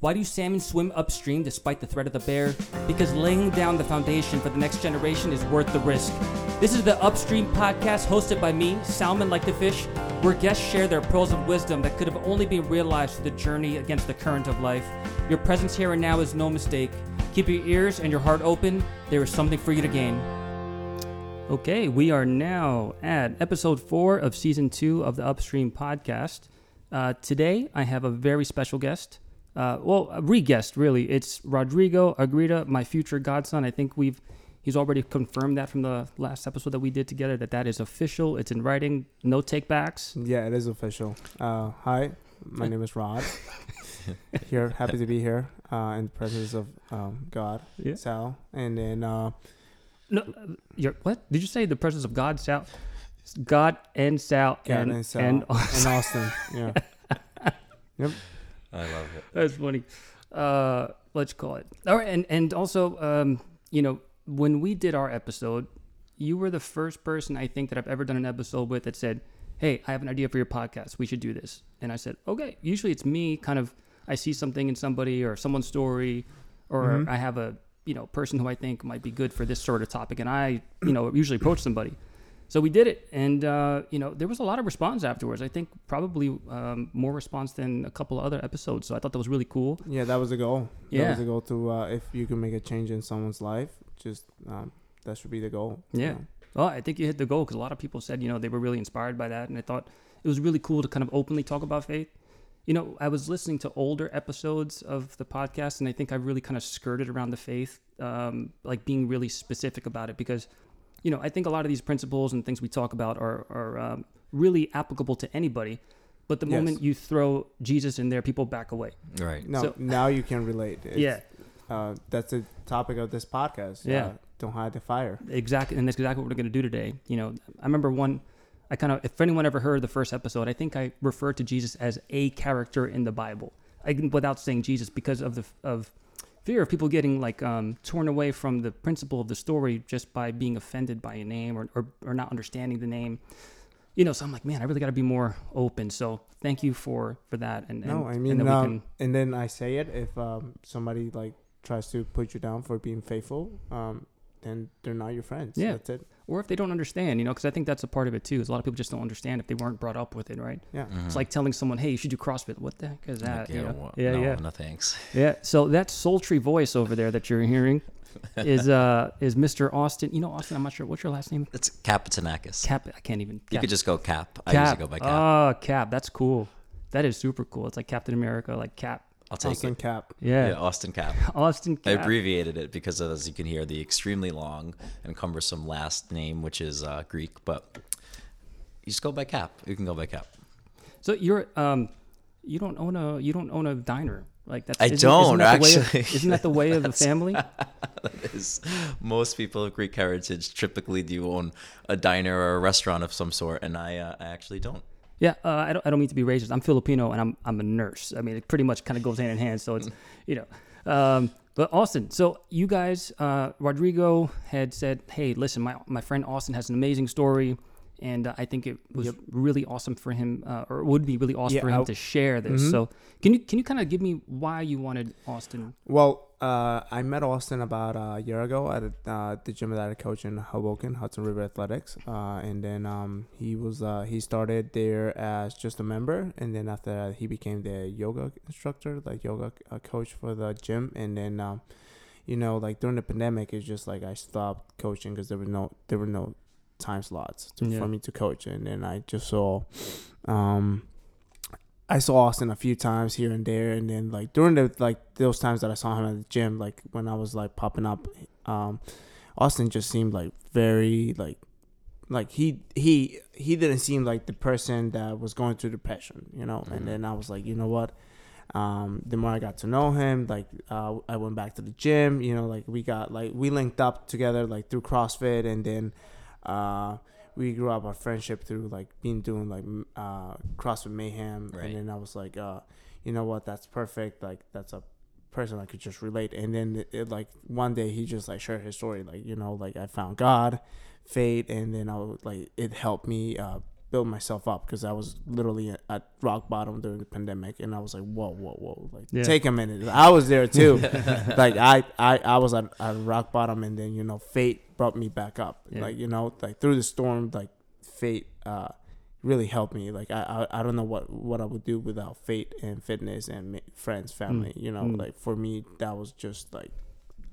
Why do salmon swim upstream despite the threat of the bear? Because laying down the foundation for the next generation is worth the risk. This is the Upstream podcast hosted by me, Salmon Like the Fish, where guests share their pearls of wisdom that could have only been realized through the journey against the current of life. Your presence here and now is no mistake. Keep your ears and your heart open. There is something for you to gain. Okay, we are now at episode four of season two of the Upstream podcast. Uh, today, I have a very special guest. Uh, well, re-guest, really. It's Rodrigo Agreda, my future godson. I think we've he's already confirmed that from the last episode that we did together that that is official. It's in writing, no takebacks. Yeah, it is official. Uh, hi, my name is Rod. here, happy to be here uh, in the presence of um, God, Yeah. Sal, and then uh, No, uh, what did you say? The presence of God, Sal, God and Sal God and and, Sal and and Austin. Yeah, I love it. That's funny. Uh, let's call it. All right, and and also, um, you know, when we did our episode, you were the first person I think that I've ever done an episode with that said, "Hey, I have an idea for your podcast. We should do this." And I said, "Okay." Usually, it's me. Kind of, I see something in somebody or someone's story, or Mhm. I have a you know person who I think might be good for this sort of topic, and I you know usually approach somebody. So we did it, and uh, you know there was a lot of response afterwards. I think probably um, more response than a couple of other episodes. So I thought that was really cool. yeah, that was the goal. That Yeah. was the goal to uh, if you can make a change in someone's life, just um, that should be the goal. Yeah. know? Well, I think you hit the goal because a lot of people said you know they were really inspired by that, and I thought it was really cool to kind of openly talk about faith. You know, I was listening to older episodes of the podcast, and I think I really kind of skirted around the faith, um, like being really specific about it because, you know, I think a lot of these principles and things we talk about are are um, really applicable to anybody. But the Yes. moment you throw Jesus in there, people back away. Right. No, So- now you can relate. It's, yeah, uh, that's the topic of this podcast. Yeah. uh, don't hide the fire. exactly, and that's exactly what we're going to do today. You know, I remember one. I kind of, if anyone ever heard the first episode, I think I referred to Jesus as a character in the Bible, I, without saying Jesus, because of the of fear of people getting like um, torn away from the principle of the story just by being offended by a name or, or or not understanding the name. You know, so I'm like, man, I really got to be more open. So thank you for for that. And, and No, I and mean, then we um, can- and then I say it if um, somebody like tries to put you down for being faithful, um, then they're not your friends. Yeah. that's it. Or if they don't understand, you know, because I think that's a part of it too. Is a lot of people just don't understand if they weren't brought up with it, right? Yeah. It's like telling someone, "Hey, you should do CrossFit." What the heck is that? Mm-hmm. Like, you yeah, know? well, yeah, no, yeah, No thanks. yeah. So that sultry voice over there that you're hearing is uh is Mr. Austin. You know, Austin. I'm not sure what's your last name. It's Capitanakis. Cap. I can't even. You could just go Cap. I Cap. usually go by Cap. Oh, Cap. That's cool. That is super cool. It's like Captain America, like Cap. I'll take Austin it. Cap. Yeah. Yeah, Austin Cap. Austin Cap. I abbreviated it because, as you can hear, the extremely long and cumbersome last name, which is uh, Greek, but you just go by Cap. You can go by Cap. So you're um, you don't own a you don't own a diner like that's. I isn't- don't, isn't that the way of- actually. isn't that the way of the family? That is, most people of Greek heritage typically do own a diner or a restaurant of some sort, and I, uh, I actually don't. Yeah, uh, I don't. I don't mean to be racist. I'm Filipino and I'm I'm a nurse. I mean, it pretty much kind of goes hand in hand. So it's you know, um, but Austin. So you guys, uh, Rodrigo had said, "Hey, listen, my my friend Austin has an amazing story, and uh, I think it was really awesome for him, uh, or it would be really awesome Yeah, for him I- to share this." Mhm. So can you can you kind of give me why you wanted Austin? Well, uh, I met Austin about a year ago at uh, the gym that I coach in Hoboken, Hudson River Athletics, uh, and then um, he was uh, he started there as just a member, and then after that he became the yoga instructor, like yoga uh, coach for the gym, and then um, you know like during the pandemic, it's just like I stopped coaching because there were no there were no time slots to, Yeah. for me to coach, and then I just saw. Um, I saw Austin a few times here and there, and then like during the like those times that I saw him at the gym, like when I was like popping up, um, Austin just seemed like very like like he he he didn't seem like the person that was going through depression, you know. Mhm. And then I was like, you know what? Um, the more I got to know him, like uh, I went back to the gym, you know, like we got like we linked up together like through CrossFit, and then uh, we grew up our friendship through like being doing like uh, CrossFit Mayhem, Right. and then I was like, uh, you know what? That's perfect. Like that's a person I could just relate. And then it, it like one day he just like shared his story, like you know, like I found God, fate, and then I was like it helped me uh, build myself up because I was literally at, rock bottom during the pandemic, and I was like, whoa, whoa, whoa, like Yeah. take a minute. I was there too. like I, I, I was at, at rock bottom, and then you know, fate brought me back up. Yeah. Like you know, like through the storm, like fate uh, really helped me. Like I, I, I don't know what what I would do without fate and fitness and friends, family. You know, Mm. like for me, that was just like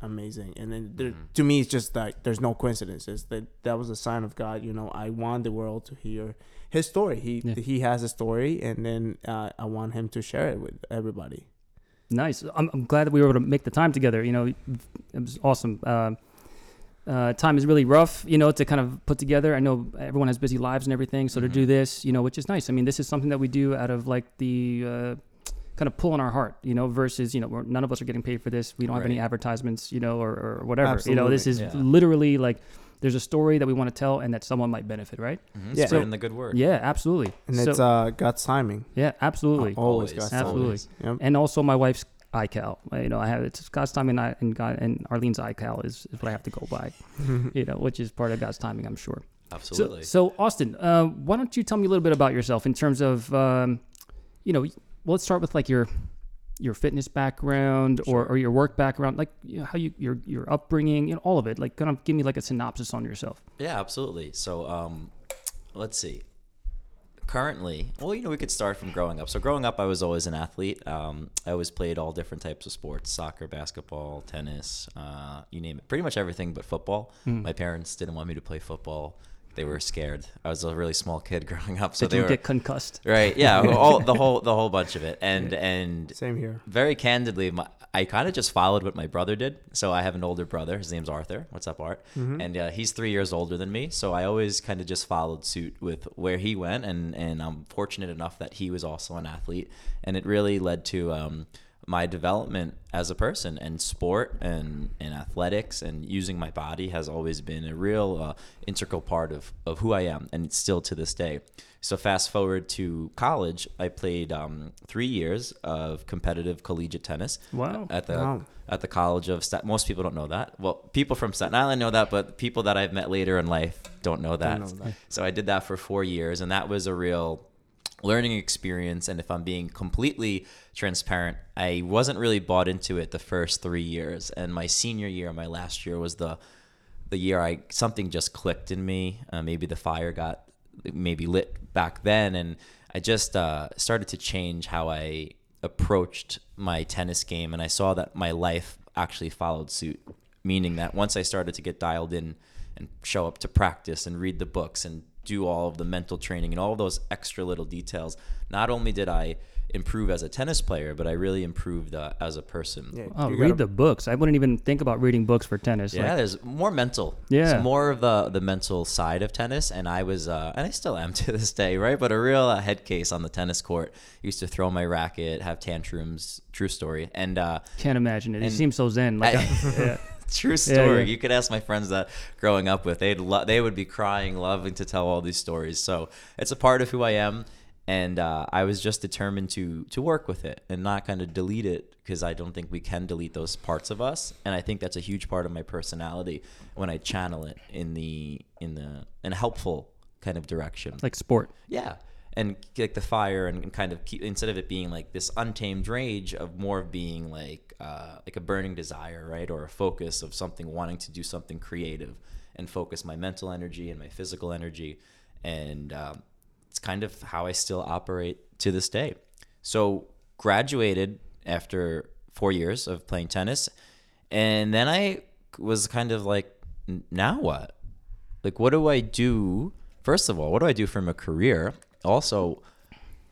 amazing. And then there, Mhm. to me, it's just like there's no coincidences. That that was a sign of God. You know, I want the world to hear his story. He Yeah. he has a story, and then uh, I want him to share it with everybody. Nice. I'm, I'm glad that we were able to make the time together. You know, it was awesome. Uh, uh, time is really rough, you know, to kind of put together. I know everyone has busy lives and everything, so to Mhm. do this, you know, which is nice. I mean, this is something that we do out of like the uh, kind of pull on our heart, you know, versus you know, we're, none of us are getting paid for this. We don't have any advertisements, you know, or, or whatever. You know, this is Yeah. literally like there's a story that we want to tell and that someone might benefit, right? Mhm, Yeah. Spreading the good word. Yeah, absolutely. And So- it's uh, God's timing. yeah, absolutely. Always, Always, God's Absolutely. always. timing. Yep. and also my wife's iCal. Uh, You know, I have it's God's timing and, I, and God and Arlene's iCal is, is what I have to go by. You know, which is part of God's timing, I'm sure. Absolutely. So, so Austin, uh, why don't you tell me a little bit about yourself in terms of, um, you know, well, let's start with like your your fitness background or, or your work background, like you know, how you your your upbringing, you know, all of it. Like, kind of give me like a synopsis on yourself. Yeah, absolutely. So, um, let's see. Currently, well, you know, we could start from growing up. So, growing up, I was always an athlete. Um, I always played all different types of sports soccer, basketball, tennis, uh, you name it. Pretty much everything but football. Hmm. My parents didn't want me to play football. They were scared. I was a really small kid growing up. So, Did they you were. get concussed? Right, yeah, all the whole the whole bunch of it, and and Same here. very candidly, my, I kind of just followed what my brother did. So I have an older brother. His name's Arthur. What's up, Art? Mhm. And uh, he's three years older than me. So I always kind of just followed suit with where he went. And, and I'm fortunate enough that he was also an athlete. And it really led to um, my development as a person. And sport and, and athletics and using my body has always been a real uh, integral part of, of who I am. And it's still to this day. So fast forward to college, I played um, three years of competitive collegiate tennis Wow. at the Wow. at the College of Stat. Most people don't know that. Well, people from Staten Island know that, but people that I've met later in life don't know that. Don't know that. So I did that for four years, and that was a real learning experience. And if I'm being completely transparent, I wasn't really bought into it the first three years. And my senior year, my last year, was the the year I something just clicked in me. Uh, maybe the fire got maybe lit back then, and I just uh, started to change how I approached my tennis game, and I saw that my life actually followed suit. Meaning that once I started to get dialed in and show up to practice and read the books and do all of the mental training and all those extra little details, not only did I improve as a tennis player, but I really improved uh, as a person. Yeah, Oh, you read gotta- the books. I wouldn't even think about reading books for tennis. Yeah, Like, there's more mental. Yeah. it's more of the the mental side of tennis, and I was, uh, and I still am to this day, right? But a real uh, head case on the tennis court. Used to throw my racket, have tantrums. True story, and uh, can't imagine it. It And- seems so zen. Like, I- I- yeah. true Yeah, story. yeah. You could ask my friends that growing up with, they'd lo- they would be crying, loving to tell all these stories. So it's a part of who I am, and uh, I was just determined to to work with it and not kind of delete it because I don't think we can delete those parts of us, and I think that's a huge part of my personality when I channel it in the in the in a helpful kind of direction. like sport. Yeah. And like the fire and, and kind of keep instead of it being like this untamed rage of more of being like uh, like a burning desire, right? Or a focus of something wanting to do something creative and focus my mental energy and my physical energy. And um, it's kind of how I still operate to this day. So graduated after four years of playing tennis. And then I was kind of like, now what? like what do i do first of all what do i do from a career also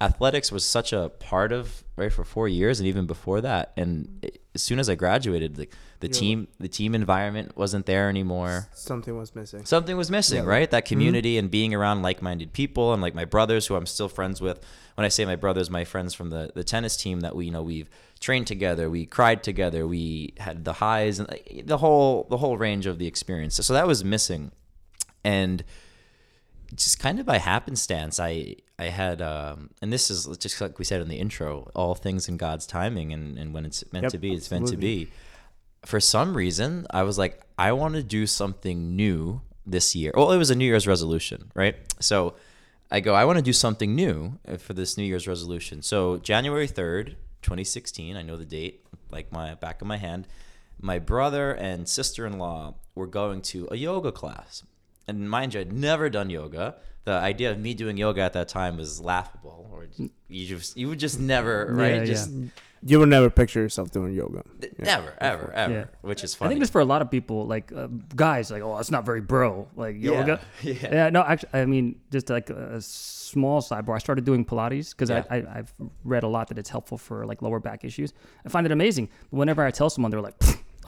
athletics was such a part of right for four years and even before that and it- as soon as i graduated like the Yeah. team the team environment wasn't there anymore. Something was missing. something was missing Yeah. right? That community and being around like-minded people and like my brothers who i'm still friends with. When i say my brothers my friends from the, the tennis team that we you know we've trained together we cried together we had the highs and the whole the whole range of the experience. So that was missing. And just kind of by happenstance i i had um and this is just like we said in the intro all things in god's timing and and when it's meant Yep, to be it's meant to be for some reason i was like i want to do something new this year well it was a new year's resolution right so I go, I want to do something new uh, for this New Year's resolution. So January 3rd, 2016, I know the date like my back of my hand. My brother and sister-in-law were going to a yoga class. And mind you, I'd never done yoga. The idea of me doing yoga at that time was laughable. Or you just you would just never, right? Yeah, just You would never picture yourself doing yoga. never, ever, ever. Yeah. Which is funny I think just for a lot of people, like uh, guys, like, oh, it's not very bro, like yoga. yeah. no, actually, I mean, just like a small sidebar. I started doing Pilates because Yeah. I, I I've read a lot that it's helpful for like lower back issues. I find it amazing. But whenever I tell someone, they're like,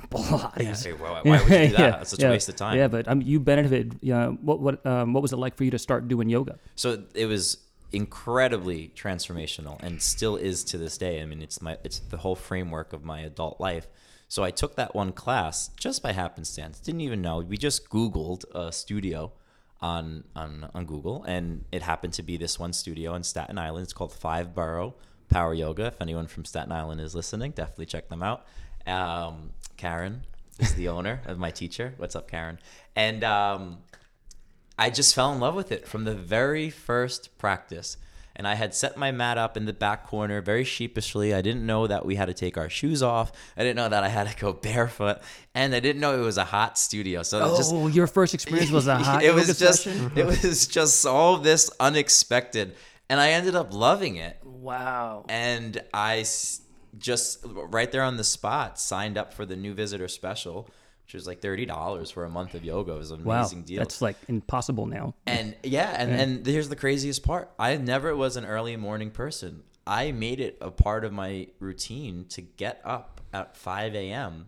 "Pfft, Pilates. Hey, why, why would you do that? It's such a waste of time. Yeah, but um, you benefited. Yeah, what what um, what was it like for you to start doing yoga? So it was incredibly transformational and still is to this day. I mean, it's my it's the whole framework of my adult life. So I took that one class just by happenstance. Didn't even know. We just Googled a studio on on on Google, and it happened to be this one studio in Staten Island. It's called Five Borough Power Yoga. If anyone from Staten Island is listening, definitely check them out. Um, Karen is the owner of my teacher. What's up, Karen? And um, I just fell in love with it from the very first practice. And I had set my mat up in the back corner very sheepishly. I didn't know that we had to take our shoes off. I didn't know that I had to go barefoot. And I didn't know it was a hot studio. So it just Oh, your first experience was a hot it was just session? it was just all this unexpected. And I ended up loving it. Wow. And I s- just right there on the spot signed up for the new visitor special, which was like thirty dollars for a month of yoga. It was an Wow, amazing deal. that's like impossible now. And yeah, and, and here's the craziest part. I never was an early morning person. I made it a part of my routine to get up at 5 a.m.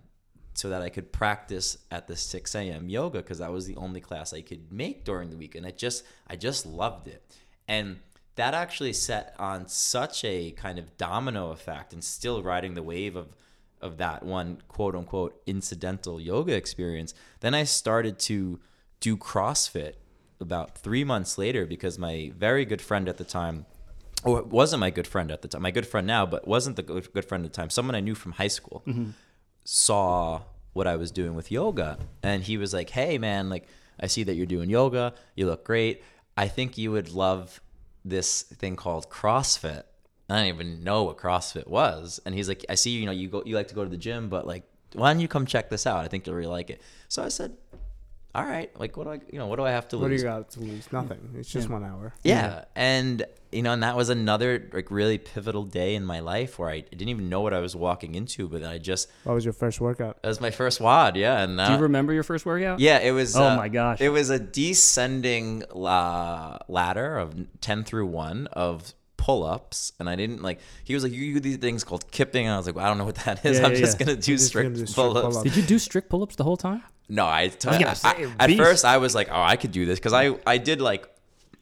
so that I could practice at the 6 a.m. yoga because that was the only class I could make during the week. And I just I just loved it. And that actually set on such a kind of domino effect and still riding the wave of of that one quote unquote incidental yoga experience. Then I started to do CrossFit about three months later because my very good friend at the time, or it wasn't my good friend at the time, my good friend now, but wasn't the good good friend at the time, someone I knew from high school, mm-hmm. saw what I was doing with yoga. And he was like, hey, man, like, I see that you're doing yoga. You look great. I think you would love this thing called CrossFit. I didn't even know what CrossFit was. And he's like, I see, you know, you go, you like to go to the gym, but like, why don't you come check this out? I think you'll really like it. So I said, all right, like, what do I, you know, what do I have to What do you got to lose? Nothing. It's just one hour. Yeah. And, you know, and that was another like really pivotal day in my life where I didn't even know what I was walking into, but I just, What was your first workout? that was my first WOD, Yeah. And Do uh, you remember your first workout? yeah, it was. Oh uh, my gosh. It was a descending uh, ladder of ten through one of pull-ups, and I didn't like. He was like, "You do these things called kipping," and I was like, well, "I don't know what that is. Yeah, I'm yeah, just yeah. gonna do just strict, gonna do strict pull-ups." pull-ups. Did you do strict pull-ups the whole time? No, I, t- was gonna I- say, I- at first I was like, "Oh, I could do this," because I I did like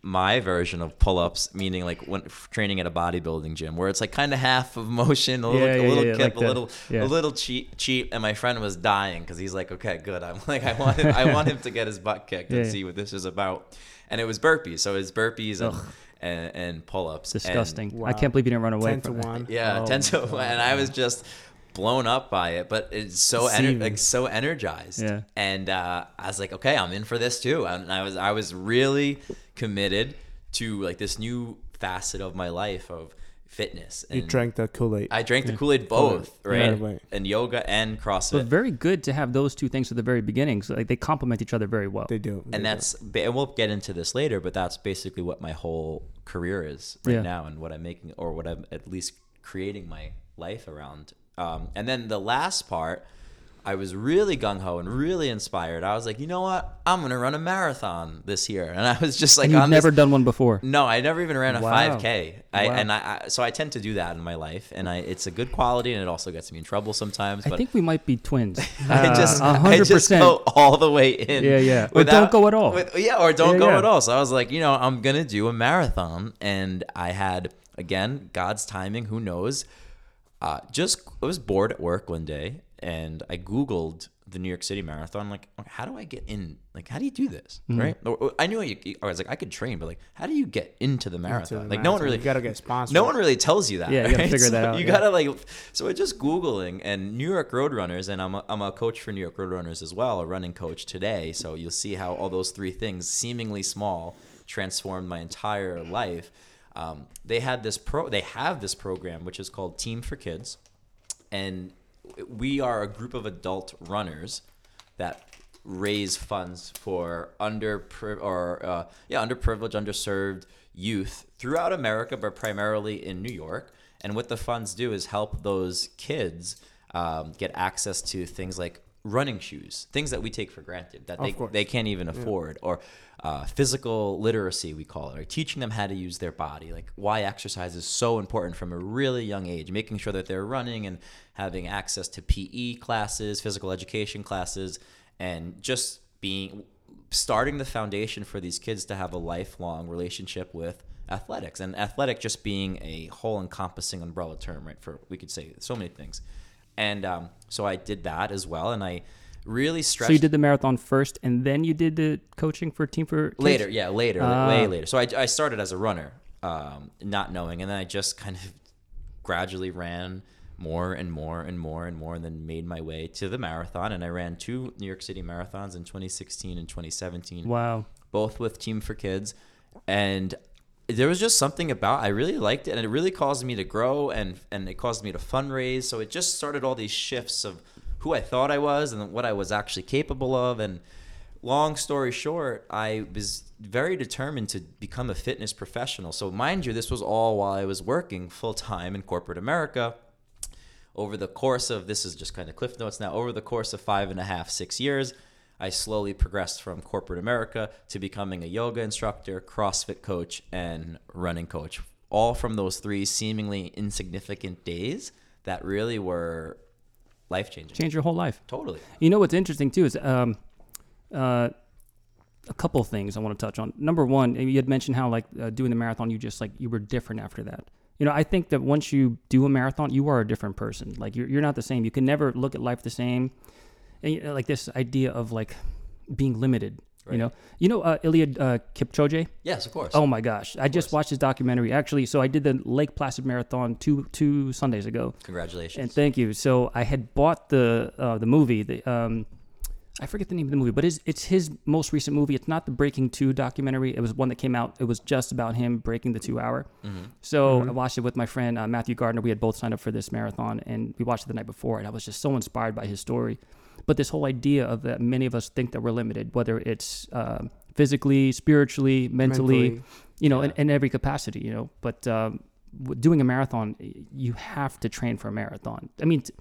my version of pull-ups, meaning like when training at a bodybuilding gym, where it's like kind of half of motion, a little, Yeah, a little yeah, kip, like a little, yeah. a little cheap, cheap. And my friend was dying because he's like, "Okay, good." I'm like, I want him, I want him to get his butt kicked and see what this is about. And it was burpees, so it's burpees and and, and pull-ups. And- Disgusting. I can't believe you didn't run away Ten to from that. one. yeah, Oh ten to my one, and I was just blown up by it. But it's so ener- like so energized. Yeah. And uh, I was like, okay, I'm in for this too. And I was I was really committed to like this new facet of my life of fitness. You drank the Kool Aid. I drank the Kool Aid both, Yeah. right? Right away. And yoga and CrossFit. But very good to have those two things at the very beginning. So like they complement each other very well. They do. they and that's ba- and we'll get into this later but that's basically what my whole career is right Yeah. now and what i'm making or what i'm at least creating my life around um, and then the last part i was really gung-ho and really inspired i was like you know what i'm gonna run a marathon this year and i was just like you've never this, done one before. no i never even ran a Wow. 5k I, Wow. and I, I so i tend to do that in my life and i it's a good quality and it also gets me in trouble sometimes I think we might be twins. I Uh, just, a I hundred just go all the way in. Yeah, yeah. Or don't go at all. with- yeah, or don't Yeah, go yeah. at all. So I was like, you know, I'm gonna do a marathon, and I had again God's timing. Who knows? Uh, just I was bored at work one day, and I Googled the New York City Marathon. Like, how do I get in? Like, how do you do this? Mm-hmm. Right? Or, I knew you, I was like, I could train, but like, how do you get into the marathon? the like, no one really You gotta get sponsored. No one really tells you that. Yeah, you gotta right? figure that So out, You yeah. gotta like. So I just googling and New York Roadrunners, and I'm a, I'm a coach for New York Roadrunners as well, a running coach today. So you'll see how all those three things, seemingly small, transformed my entire life. Um, they had this pro. They have this program which is called Team for Kids, and we are a group of adult runners that raise funds for under or uh, yeah underprivileged, underserved youth throughout America, but primarily in New York. And what the funds do is help those kids um, get access to things like running shoes, things that we take for granted that they, they can't even afford, or uh, physical literacy, we call it, or teaching them how to use their body, like why exercise is so important from a really young age, making sure that they're running and having access to PE classes, physical education classes, and just being starting the foundation for these kids to have a lifelong relationship with athletics. And athletic just being a whole encompassing umbrella term right for we could say so many things. And um, so i did that as well and i really stretched So you did the marathon first, and then you did the coaching for Team for Kids? later yeah later Ah. way later so I, I started as a runner um, not knowing and then i just kind of gradually ran more and more and more and more and then made my way to the marathon and i ran two new york city marathons in 2016 and 2017 Wow. both with Team for Kids, and there was just something about I really liked it, and it really caused me to grow, and and it caused me to fundraise. So it just started all these shifts of who I thought I was and what I was actually capable of. And long story short, I was very determined to become a fitness professional. So mind you, this was all while I was working full time in corporate America over the course of this is just kind of cliff notes now over the course of five and a half six years i slowly progressed from corporate america to becoming a yoga instructor crossfit coach and running coach all from those three seemingly insignificant days that really were life changing Change your whole life. totally You know what's interesting too is um, uh, a couple things I want to touch on. Number one, you had mentioned how like uh, doing the marathon, you just like you were different after that. You know, I think that once you do a marathon, you are a different person. Like you're you're not the same. You can never look at life the same. And you know, like this idea of like being limited. You know, you know uh, Eliud uh, Kipchoge. yes of course Oh my gosh! I just course. watched his documentary. Actually, so I did the Lake Placid Marathon two two Sundays ago. congratulations And thank you. So I had bought the uh, the movie. The um, I forget the name of the movie, but it's it's his most recent movie. It's not the Breaking Two documentary. It was one that came out. It was just about him breaking the two hour. So I watched it with my friend uh, Matthew Gardner. We had both signed up for this marathon, and we watched it the night before. And I was just so inspired by his story. But this whole idea of that many of us think that we're limited, whether it's uh, physically, spiritually, mentally, Mentally. you know, in, in every capacity, you know. But um, doing a marathon, you have to train for a marathon. I mean, t-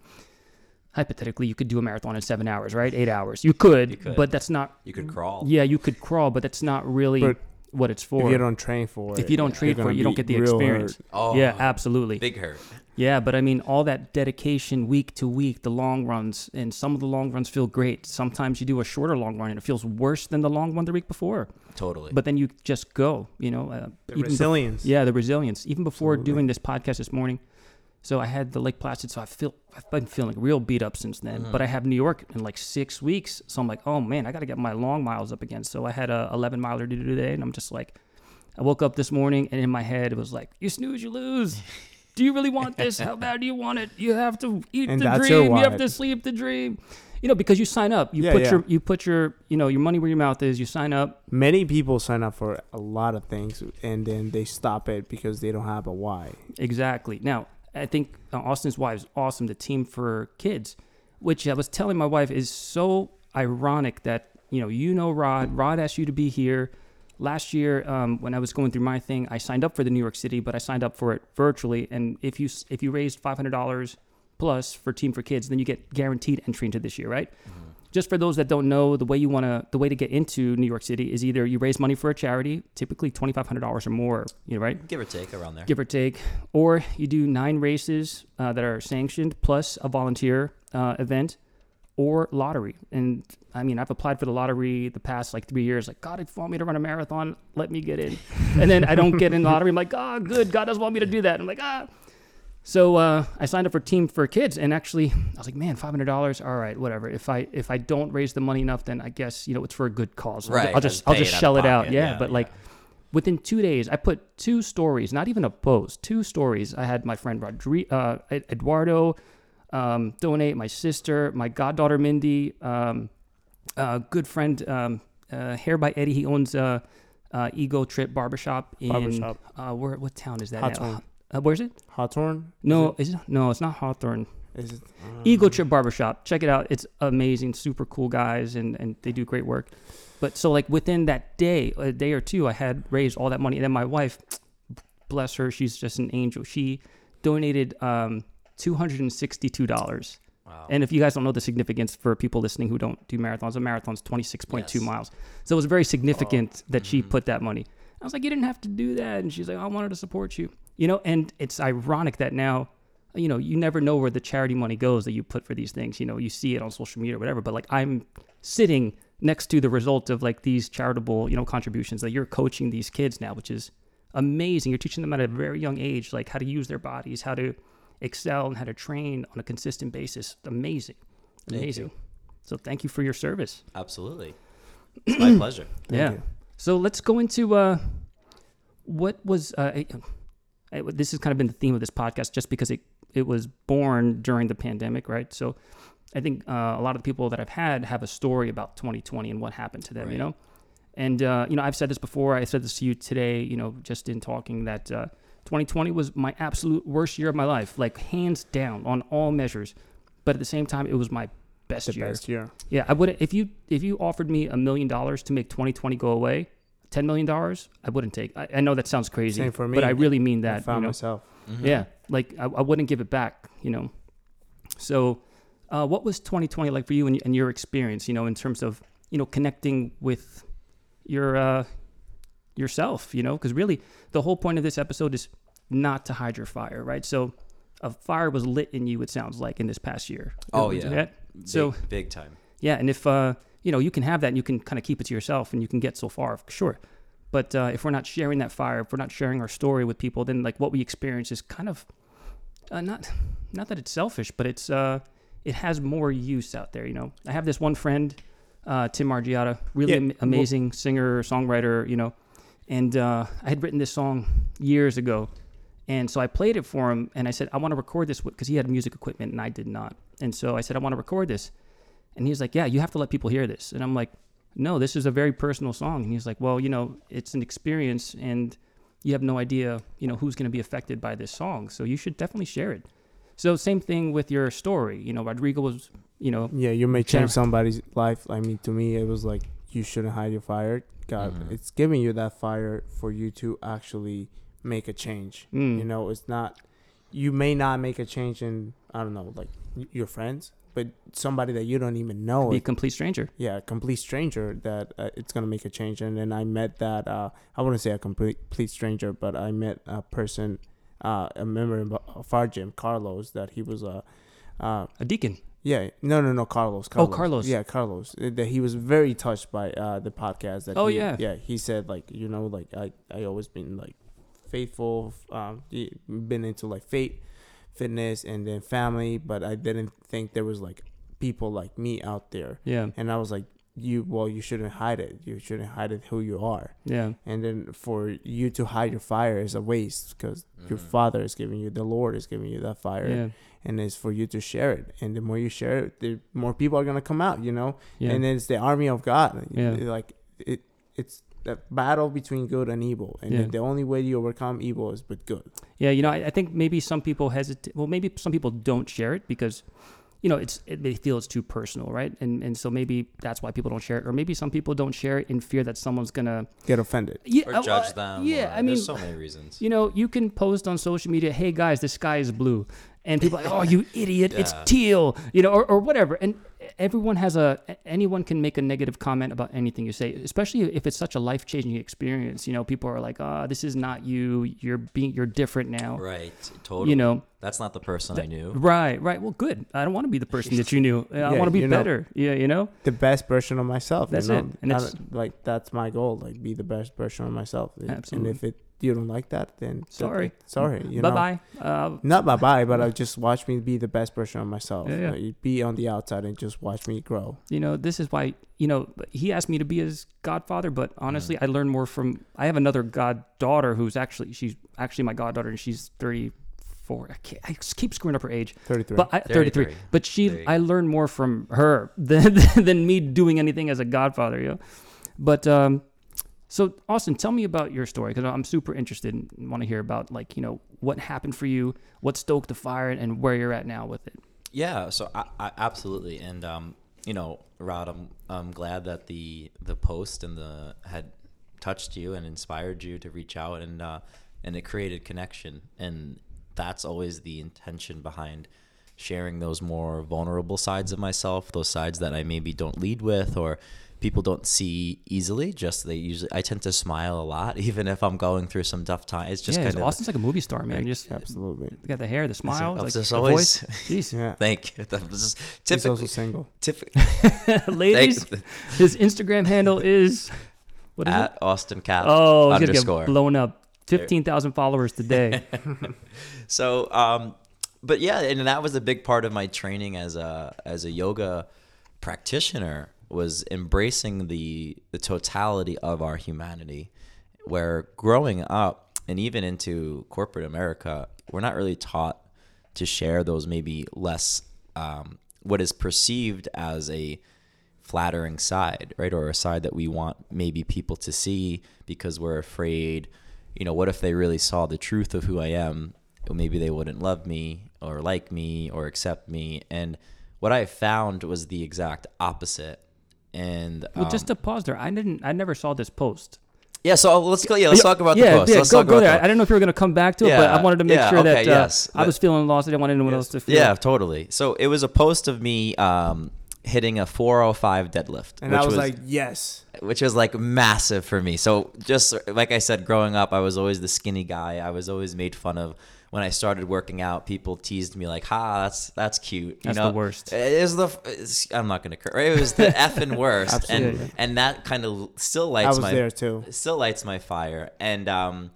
hypothetically, you could do a marathon in seven hours, right? Eight hours. You could, You could. but that's not. you could crawl Yeah, you could crawl, but that's not really But what it's for. if you don't train for it, If you don't train for it, you don't get the experience. hurt. oh yeah, absolutely. big hurt Yeah, but I mean, all that dedication week to week, the long runs, and some of the long runs feel great. Sometimes you do a shorter long run and it feels worse than the long one the week before. totally But then you just go, you know. Uh, The even bef- resilience. yeah, the resilience. Even before Absolutely. doing this podcast this morning, so I had the Lake Placid, so I feel I've been feeling real beat up since then. Mm-hmm. But I have New York in like six weeks, so I'm like, oh man, I got to get my long miles up again. So I had a 11 miler to do today, and I'm just like, I woke up this morning, and in my head it was like, you snooze, you lose. Do you really want this? How bad do you want it? You have to eat And the dream. You have to sleep the dream. You know, because you sign up, you Yeah, put yeah. your you put your you know your money where your mouth is. You sign up, Many people sign up for a lot of things and then they stop it because they don't have a why. Exactly. Now, I think uh, Austin's wife is awesome. The team for kids, which I was telling my wife is so ironic that you know you know Rod. Rod asked you to be here last year um, when I was going through my thing. I signed up for the New York City, but I signed up for it virtually. And if you if you raised five hundred dollars plus for Team for Kids, then you get guaranteed entry into this year, right? Just for those that don't know, the way you want to, the way to get into New York City is either you raise money for a charity, typically twenty five hundred dollars or more, you know, right? give or take around there give or take, or you do nine races uh, that are sanctioned plus a volunteer uh, event or lottery. And I mean, I've applied for the lottery the past like three years. Like, God, if you want me to run a marathon, let me get in. and then I don't get in the lottery. I'm like, oh, good. God doesn't want me to do that. I'm like, ah. So uh, I signed up for Team for Kids, and actually, I was like, man, five hundred dollars. All right, whatever. If I if I don't raise the money enough, then I guess you know it's for a good cause. I'll- Right, I'll just just I'll just shell it out. Yeah, yeah, but yeah. like within two days, I put two stories, not even a post, two stories. I had my friend Rodri- uh, Eduardo um, donate, my sister, my goddaughter Mindy, um, uh, good friend um, uh, Hair by Eddie. He owns uh, uh, Ego Trip Barbershop in Barbershop. Uh, where what town is that? Hawthorne. Uh, where's it? Hawthorne. No, is it? no, it's not Hawthorne. Is it? uh, Ego Trip Barbershop. Check it out. It's amazing, super cool guys, and, and they do great work. But so like within that day, a day or two, I had raised all that money, and then my wife, bless her, she's just an angel. She donated um, two hundred and sixty-two dollars. Wow. And if you guys don't know the significance for people listening who don't do marathons, a marathon's twenty six point two Yes. miles. So it was very significant that she Mhm. put that money. I was like, you didn't have to do that, and she's like, I wanted to support you, you know. And it's ironic that now, you know, you never know where the charity money goes that you put for these things. You know, you see it on social media or whatever. But like, I'm sitting next to the result of like these charitable, you know, contributions that you're coaching these kids now, which is amazing. You're teaching them at a very young age, like how to use their bodies, how to excel, and how to train on a consistent basis. Amazing, amazing. you. So thank you for your service. Absolutely. It's my pleasure. Thank yeah. you. So let's go into uh, what was uh, I- I- this has kind of been the theme of this podcast, just because it it was born during the pandemic, right? So I think uh, a lot of the people that I've had have a story about 2020 and what happened to them, you know. And uh, you know, I've said this before. I said this to you today, you know, just in talking that uh, 2020 was my absolute worst year of my life, like hands down on all measures. But at the same time, it was my best The year. best year. Yeah, I would if you if you offered me a million dollars to make 2020 go away, ten million dollars, I wouldn't take. I, I know that sounds crazy, Same for me. but I really mean I that. found you know? myself. Mhm. Yeah, like I, I wouldn't give it back. You know, so uh, what was 2020 like for you and, and your experience? You know, in terms of you know connecting with your uh, yourself. You know, because really the whole point of this episode is not to hide your fire, right? So a fire was lit in you. It sounds like in this past year. Oh, yeah. Big, So- big time. Yeah, and if uh, you know, you can have that, and you can kind of keep it to yourself, and you can get so far, sure. But uh, if we're not sharing that fire, if we're not sharing our story with people, then like what we experience is kind of uh, not not that it's selfish, but it's uh, it has more use out there. You know, I have this one friend, uh, Tim Margiata, really Yeah, am- well- amazing singer, songwriter. You know, and uh, I had written this song years ago, and so I played it for him, and I said I want to record this because he had music equipment and I did not, and so I said I want to record this. And he's like, Yeah, you have to let people hear this. And I'm like, No, this is a very personal song. And he's like, Well, you know, it's an experience and you have no idea, you know, who's going to be affected by this song. So you should definitely share it. So same thing with your story. You know, Rodrigo was, you know, Yeah, you may change somebody's life. I mean, to me, it was like you shouldn't hide your fire. God, Mhm. it's giving you that fire for you to actually make a change. mm, You know, it's not. You may not make a change in I don't know, like your friends, but somebody that you don't even know. be a complete stranger. yeah, a complete stranger that uh, it's gonna make a change. And then I met that. Uh, I wouldn't say a complete, complete stranger, but I met a person, uh, a member of our gym, Carlos, that he was a. Uh, A deacon. Yeah, no, no, no, Carlos. Oh, Carlos. Yeah, Carlos. Uh, That he was very touched by uh, the podcast. That Oh, he- yeah. yeah. He said like, you know, like I, I always been like faithful. Um, been into like faith, fitness, and then family, but I didn't think there was like people like me out there. Yeah. And I was like, you, well, you shouldn't hide it. You shouldn't hide it who you are. Yeah. And then for you to hide your fire is a waste because your Mhm. Father is giving you, the Lord is giving you that fire Yeah. and it's for you to share it. And the more you share it, the more people are gonna come out, you know. Yeah. And it's the army of God. Yeah. Like it, it's a battle between good and evil, and Yeah. then the only way you overcome evil is with good. Yeah, you know, I, I think maybe some people hesitate. Well, maybe some people don't share it because, you know, it's it, they feel it's too personal, right? And and so maybe that's why people don't share it, or maybe some people don't share it in fear that someone's gonna Get offended. yeah, Or uh, judge uh, them. Yeah, or- I mean, there's so many reasons. you know, you can post on social media, "Hey guys, the sky is blue," and people are like, "Oh, you idiot! It's teal," you know, or, or whatever. And everyone has a anyone can make a negative comment about anything you say, especially if it's such a life changing experience. You know, people are like, "Ah, this is not you. You're being you're different now." Right. Totally. You know, That's not the person I knew. Right, right. Well, good. I don't want to be the person that you knew. I Yeah, want to be you know. better. Yeah, you know. The best version of myself. That's you know? it. And I it's- like that's my goal. Like be the best version of myself. Absolutely. And if it you don't like that, then that- Sorry. sorry. You bye know? bye. Uh, Not bye bye, but I just watch me be the best version of myself. Yeah, yeah. Like, be on the outside and just watch me grow. you know, this is why you know he asked me to be his godfather, but honestly, I learned more from. I have another goddaughter who's actually she's actually my goddaughter, and she's thirty four. I, I keep screwing up her age, Thirty three. but I, thirty three. 33. But she, I learned more from her than than me doing anything as a godfather. You know, but um, So Austin, tell me about your story because I'm super interested and want to hear about like you know what happened for you, what stoked the fire, and where you're at now with it. Yeah, so I, I absolutely, and um, you know, Rod, I'm I'm glad that the the post and the had touched you and inspired you to reach out and uh, and it created connection, and that's always the intention behind sharing those more vulnerable sides of myself, those sides that I maybe don't lead with or people don't see easily. Just they usually I tend to smile a lot, even if I'm going through some tough times. It's just yeah, kind of Austin's like a movie star, man. Just Absolutely. got the hair, the smile, I'm like just the always- voice. Jeez. Yeah. thank you. That was just He's also single. typically Ladies, Thank- his Instagram handle is what is it? at Austin Cap Oh, he's gonna underscore. get blown up. Fifteen thousand followers today. So, um, but yeah, and that was a big part of my training as a as a yoga practitioner was embracing the the totality of our humanity. Where growing up and even into corporate America, we're not really taught to share those maybe less um, what is perceived as a flattering side, right? Or a side that we want maybe people to see because we're afraid, you know, what if they really saw the truth of who I am? Maybe they wouldn't love me or like me or accept me. And what I found was the exact opposite. And well, um, just to pause there, I didn't. I never saw this post. yeah, so let's go. Yeah, let's talk about yeah, the post. Yeah, let's go, talk go about there. the- I don't know if you were going to come back to it, but I wanted to make yeah, sure okay, that uh, yes. I was feeling lost. I didn't want anyone else to feel. Yeah, totally. So it was a post of me um, hitting a 405 deadlift, And which I was, like, yes. which was like massive for me. So just like I said, growing up, I was always the skinny guy. I was always made fun of. When I started working out, people teased me like, "Ha, that's that's cute." You That's know? the worst. It was the. it's- I'm not gonna. cur- It was the effing worst, and Absolutely. and that kind of still lights. I was my there too. still lights my fire. And um,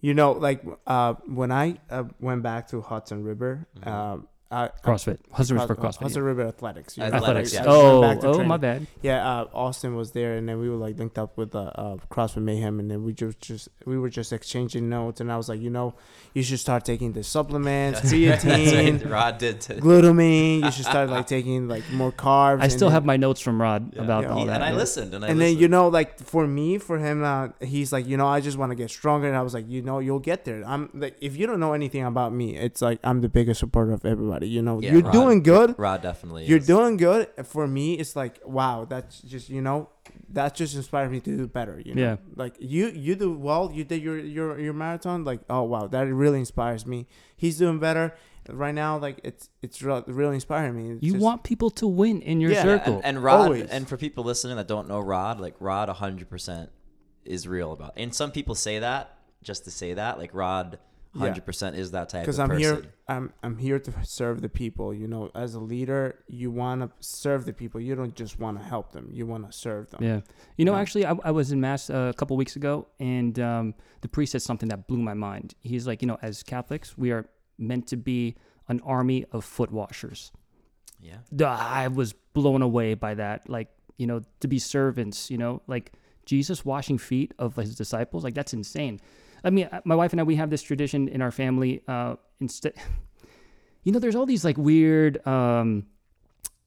You know, like uh, when I uh, went back to Hudson River, Mm-hmm. um, I, CrossFit. Hustlers for Hudson CrossFit. River Athletics. you know, Athletics, like, yeah. Oh, back to oh, training. my bad. Yeah, uh, Austin was there, and then we were like linked up with uh, uh, CrossFit Mayhem, and then we just just we were just exchanging notes, and I was like, you know, you should start taking the supplements, that's creatine, right, Rod did. To, glutamine. You should start like taking like more carbs. I still then- have my notes from Rod about Yeah. all He- that. and I yeah. listened, and I and then you know like for me for him uh, he's like you know i just want to get stronger and i was like you know you'll get there i'm like if you don't know anything about me it's like i'm the biggest supporter of everybody you know Yeah, you're Rod. doing good Rod definitely. you're is. doing good for me it's like wow that's just you know that just inspired me to do better you know Yeah. like you you do well you did your your your marathon like oh wow that really inspires me he's doing better right now like it's it's really inspiring me It's You just- want people to win in your Yeah, circle. And, and Rod, Always. and for people listening that don't know Rod, like Rod, hundred percent is real about. And some people say that just to say that, like Rod, Yeah. hundred percent is that type because. I'm here. I'm I'm here to serve the people. You know, as a leader, you want to serve the people. You don't just want to help them. You want to serve them. Yeah. You know, Yeah. actually, I, I was in Mass uh, a couple weeks ago, and um, the priest said something that blew my mind. He's like, you know, as Catholics, we are meant to be an army of foot washers. Yeah, I was blown away by that. Like, you know, to be servants, you know, like Jesus washing feet of his disciples, like that's insane. I mean, uh, my wife and I, we have this tradition in our family. Uh, instead, you know, there's all these like weird um,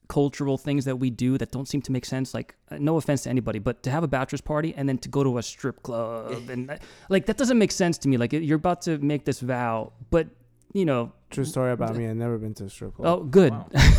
cultural things that we do that don't seem to make sense. Like, uh, no offense to anybody, but to have a bachelor's party and then to go to a strip club and like that doesn't make sense to me. Like, you're about to make this vow, but you know, True story about me. I've never been to a strip club. oh, club. good.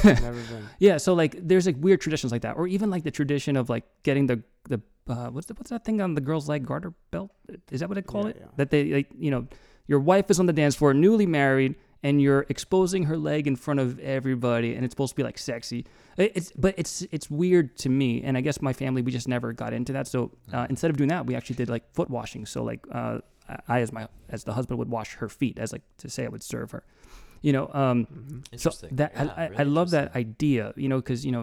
never been. Yeah, so like there's like weird traditions like that, or even like the tradition of like getting the the uh, what's the, what's that thing on the girl's leg garter belt? Is that what they call Yeah, it? yeah. That they like you know your wife is on the dance floor, newly married, and you're exposing her leg in front of everybody, and it's supposed to be like sexy. It's but it's it's weird to me, and I guess my family we just never got into that. So uh, instead of doing that, we actually did like foot washing. So like uh, I as my as the husband would wash her feet, as like to say I would serve her. You know, um, so that Yeah, I, I, really I love that idea, you know, because you know,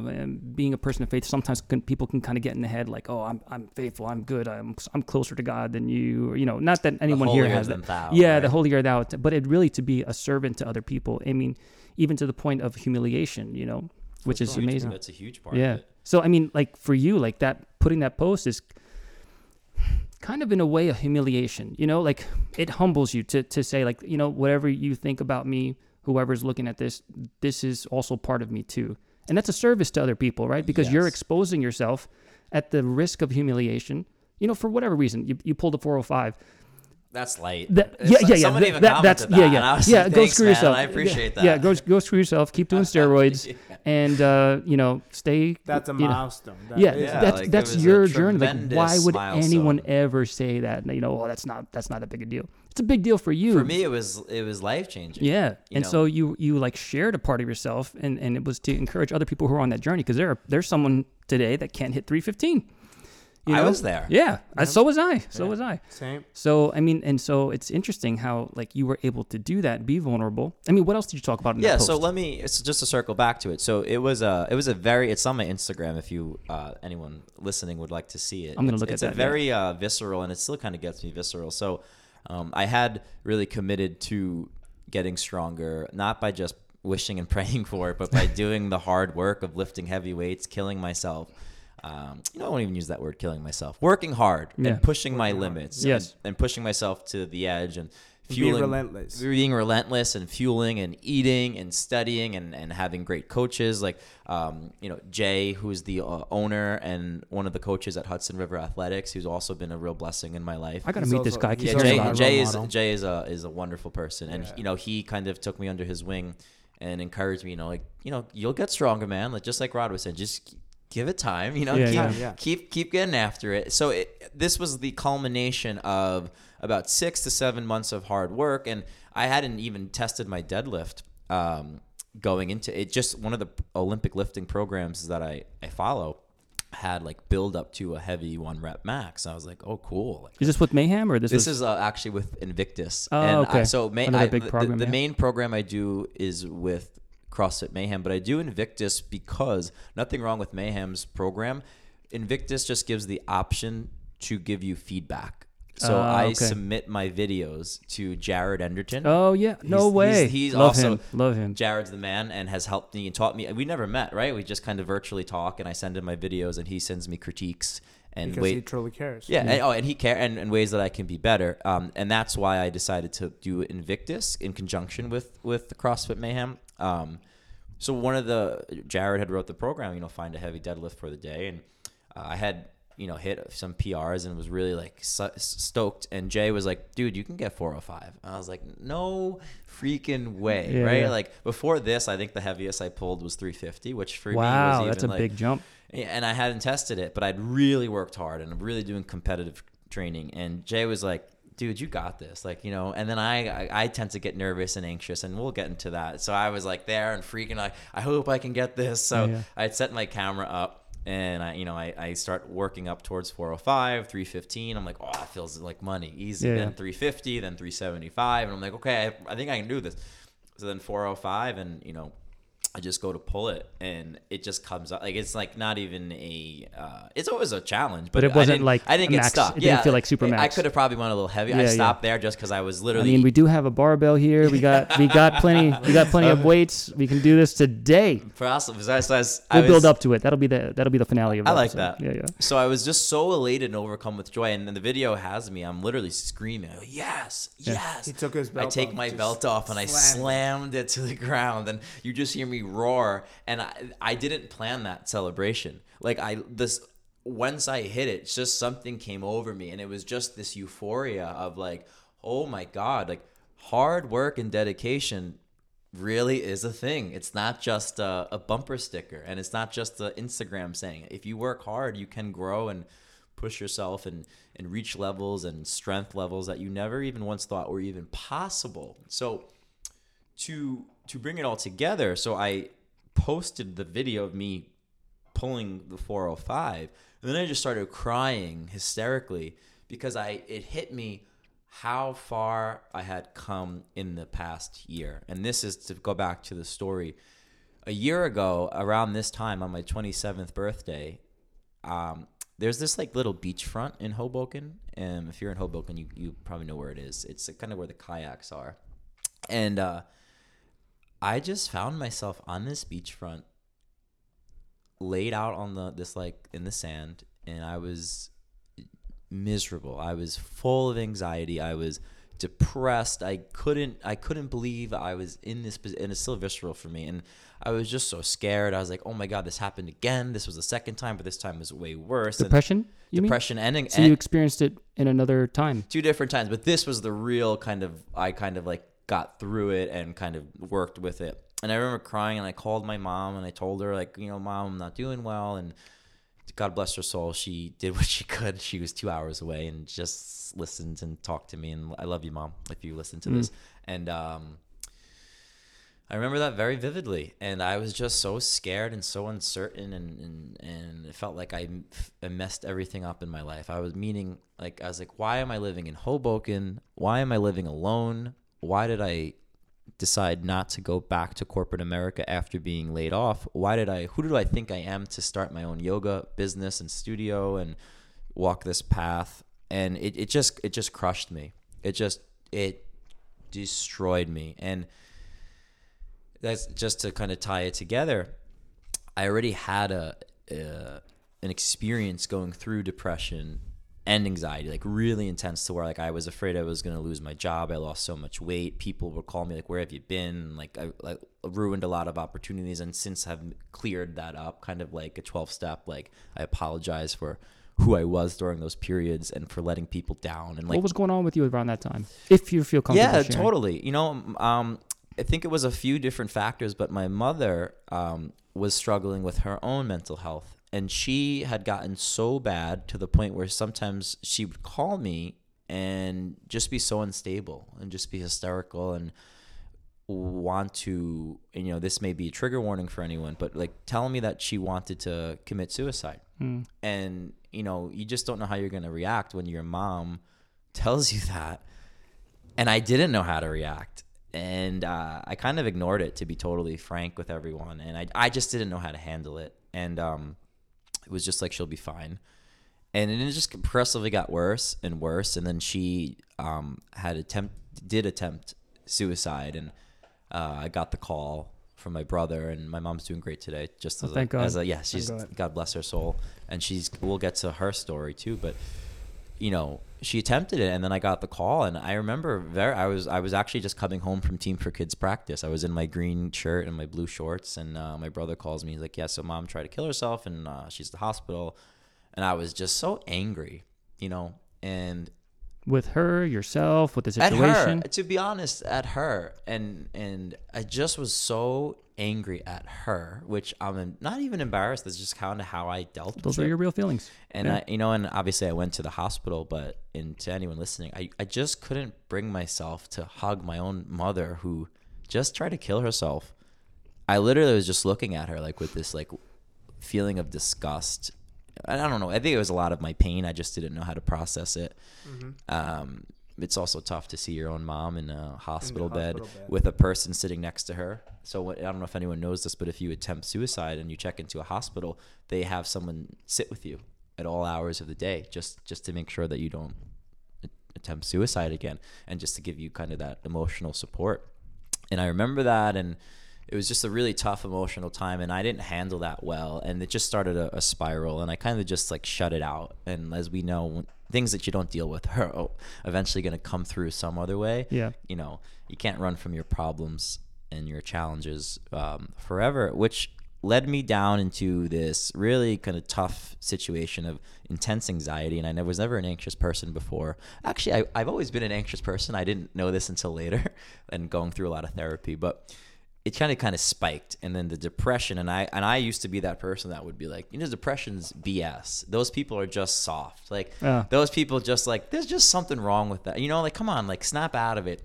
being a person of faith, sometimes can, people can kind of get in the head like, oh, I'm I'm faithful, I'm good, I'm I'm closer to God than you, or, you know, not that anyone here has that. thou, yeah, the right? holier thou, but it really to be a servant to other people. I mean, even to the point of humiliation, you know, which is Huge- amazing. That's a huge part. Yeah. Of it. So I mean, like for you, like that putting that post is kind of in a way a humiliation. You know, like it humbles you to to say like you know whatever you think about me, whoever's looking at this, this is also part of me too, and that's a service to other people, right? Because you're exposing yourself at the risk of humiliation you know, for whatever reason, you, you pulled a 405. That's light. That, yeah, like- yeah, yeah. Somebody that- even that- that's commented yeah, yeah, and I was yeah. like, go screw man, yourself. I appreciate yeah, that. Yeah, go go screw yourself. Keep doing steroids, Yeah. and uh, you know, stay. That's a you know, milestone. That yeah, Yeah, that's like, that's your journey. Like, why would milestone. anyone ever say that? You know, oh, that's not that's not that big a deal. It's a big deal for you. For me, it was it was life changing. Yeah, and know. so you you like shared a part of yourself, and and it was to encourage other people who are on that journey because there are, there's someone today that can't hit 315. You I know? was there. Yeah, uh, so was I. So Yeah. was I. Same. So I mean, and so it's interesting how like you were able to do that, be vulnerable. I mean, what else did you talk about in yeah that so let me it's just to circle back to it so it was a it was a very it's on my instagram if you uh anyone listening would like to see it I'm gonna It's- look at it's that, a yeah. very uh visceral and it still kind of gets me visceral so um i had really committed to getting stronger not by just wishing and praying for it but by doing the hard work of lifting heavy weights killing myself um, you know, I won't even use that word, killing myself. Working hard Yeah. and pushing my limits. and- Yes. And, pushing myself to the edge and Being fueling relentless. being relentless and fueling and eating and studying and, and having great coaches like um, you know Jay who's the uh, owner and one of the coaches at Hudson River Athletics who's also been a real blessing in my life. I gotta He's meet this guy. he's He's yeah, Jay, Jay is. Jay is a is a wonderful person and Yeah. you know he kind of took me under his wing and encouraged me you know like you know you'll get stronger man like just like Rod was saying just give it time you know Yeah, keep, yeah. Yeah. keep keep getting after it so it, this was the culmination of about six to seven months of hard work and i hadn't even tested my deadlift um, going into it just one of the olympic lifting programs that i, I follow had like build up to a heavy one rep max i was like oh cool like, is this with Mayhem or this? this was, is uh, actually with Invictus. Oh, and okay. I, so ma- Another I, the- program, the, yeah. main program I do is with CrossFit Mayhem, but I do Invictus because nothing wrong with Mayhem's program. Invictus just gives the option to give you feedback. So Ah, I okay. submit my videos to Jared Enderton. oh yeah, no He's- he's- way. he's love also- him. Love him. Jared's the man and has helped me and taught me. We never met, right? We just kind of virtually talk, and I send him my videos, and he sends me critiques and because wait he truly cares. yeah, And, oh, and he care and, and ways that I can be better. Um, and that's why I decided to do Invictus in conjunction with with the CrossFit Mayhem. Um, so one of the Jared had wrote the program, you know, find a heavy deadlift for the day, and uh, I had you know hit some PRs and was really like su- stoked. And Jay was like, "Dude, you can get 405." And I was like, "No freaking way!" Yeah, right? yeah. Like before this, I think the heaviest I pulled was 350, which for me Wow, was that's a like big jump. and I hadn't tested it, but I'd really worked hard and I'm really doing competitive training. And Jay was like, "Dude, you got this!" Like, you know. And then I, I, I tend to get nervous and anxious, and we'll get into that. So I was like there and freaking like, I hope I can get this. So Yeah. I'd set my camera up. And I, you know, I, I start working up towards 405, 315. I'm like, oh, that feels like money, easy. Yeah, then 350, then 375, and I'm like, okay, I, I think I can do this. So then 405, and you know, I just go to pull it, and it just comes up. Like it's like not even a. Uh, it's always a challenge, but, But it wasn't didn't- like I didn't get max- stuck. it didn't yeah, feel like super I- I could have probably went a little heavy. Yeah, I yeah. stopped there just because I was literally. I mean, we do have a barbell here. We got we got plenty we got plenty of weights. We can do this today. Possible. So I, so I was- We'll build was- up to it. That'll be the that'll be the finale of. It. I like episode. that. Yeah, yeah. So I was just so elated and overcome with joy, and then the video has me. I'm literally screaming, go, "Yes, yes!" He took his I take off, my belt off and I slammed it. slammed it to the ground, and you just hear me roar. And I, I didn't plan that celebration. Like I this once I hit it, just something came over me, and it was just this euphoria of like, oh my god, like hard work and dedication really is a thing. It's not just a, a bumper sticker, and it's not just the Instagram saying. If you work hard, you can grow and push yourself and and reach levels and strength levels that you never even once thought were even possible. So to to bring it all together, so I posted the video of me pulling the 405 and then I just started crying hysterically because I it hit me how far I had come in the past year. And this is to go back to the story. A year ago, around this time on my 27th birthday, um, there's this like little beachfront in Hoboken. And if you're in Hoboken, you, you probably know where it is. It's kind of where the kayaks are. And uh, I just found myself on this beachfront laid out on the this like in the sand and I was miserable. I was full of anxiety. I was depressed. I couldn't I couldn't believe I was in this and it's still visceral for me and I was just so scared. I was like, "Oh my god, this happened again. This was the second time, but this time was way worse." And Depression? Mean? depression ending So you experienced it in another time. two different times, but this was the real kind of I kind of like got through it and kind of worked with it. And I remember crying and I called my mom and I told her like, you know, mom, I'm not doing well and God bless her soul, she did what she could. She was 2 hours away and just listened and talked to me and I love you, mom, if you listen to this. And um I remember that very vividly, and I was just so scared and so uncertain, and and, and it felt like I messed everything up in my life. I was meaning like I was like, why am I living in Hoboken? Why am I living alone? Why did I decide not to go back to corporate America after being laid off? Why did I? Who do I think I am to start my own yoga business and studio and walk this path? And it, it just it just crushed me. It just it destroyed me and that's just to kind of tie it together. I already had a, a an experience going through depression and anxiety, like really intense, to where like I was afraid I was gonna lose my job. I lost so much weight. People would call me like, "Where have you been?" Like I like ruined a lot of opportunities, and since have cleared that up, kind of like a twelve step. Like I apologize for who I was during those periods and for letting people down and like what was going on with you around that time? If you feel comfortable yeah, sharing. totally. You know, um, I think it was a few different factors, but my mother um, was struggling with her own mental health, and she had gotten so bad to the point where sometimes she would call me and just be so unstable and just be hysterical and want to you know this may be a trigger warning for anyone but like telling me that she wanted to commit suicide. Hmm. and you know you just don't know how you're going to react when your mom tells you that. And i didn't know how to react. And uh, i kind of ignored it to be totally frank with everyone. And i, I just didn't know how to handle it. And um, it was just like she'll be fine and then it just progressively got worse and worse and then she um, had attempt did attempt suicide and uh, i got the call from my brother and my mom's doing great today just Oh, as, thank a, God. as a yeah she's God. god bless her soul and she's we'll get to her story too but you know she attempted it and then i got the call and i remember very i was i was actually just coming home from team for kids practice. I was in my green shirt and my blue shorts and uh, my brother calls me. He's like yeah so mom tried to kill herself and uh, she's at the hospital. And i was just so angry you know and With her, yourself, with the situation. at her. to be honest at her. And and i just was so angry at her which i'm not even embarrassed that's just kind of how i dealt with it. Those with are it your real feelings. and Yeah. I, you know, and obviously I went to the hospital, but and to anyone listening, I, I just couldn't bring myself to hug my own mother who just tried to kill herself. I literally was just looking at her like with this like feeling of disgust. I don't know. I think it was a lot of my pain. I just didn't know how to process it. Um, it's also tough to see your own mom in a hospital, bed, hospital bed. with a person sitting next to her. So I don't know if anyone knows this, but if you attempt suicide and you check into a hospital, they have someone sit with you at all hours of the day, just just to make sure that you don't attempt suicide again, and just to give you kind of that emotional support. And I remember that, and it was just a really tough emotional time, and I didn't handle that well, and it just started a, a spiral, and I kind of just like shut it out. And as we know, things that you don't deal with are eventually going to come through some other way Yeah. you know you can't run from your problems and your challenges um, forever which led me down into this really kind of tough situation of intense anxiety and i was never an anxious person before actually I, i've always been an anxious person i didn't know this until later and going through a lot of therapy but it kind of kind of spiked and then the depression and i and i used to be that person that would be like you know depression's bs those people are just soft like Yeah. those people just like there's just something wrong with that you know like come on like snap out of it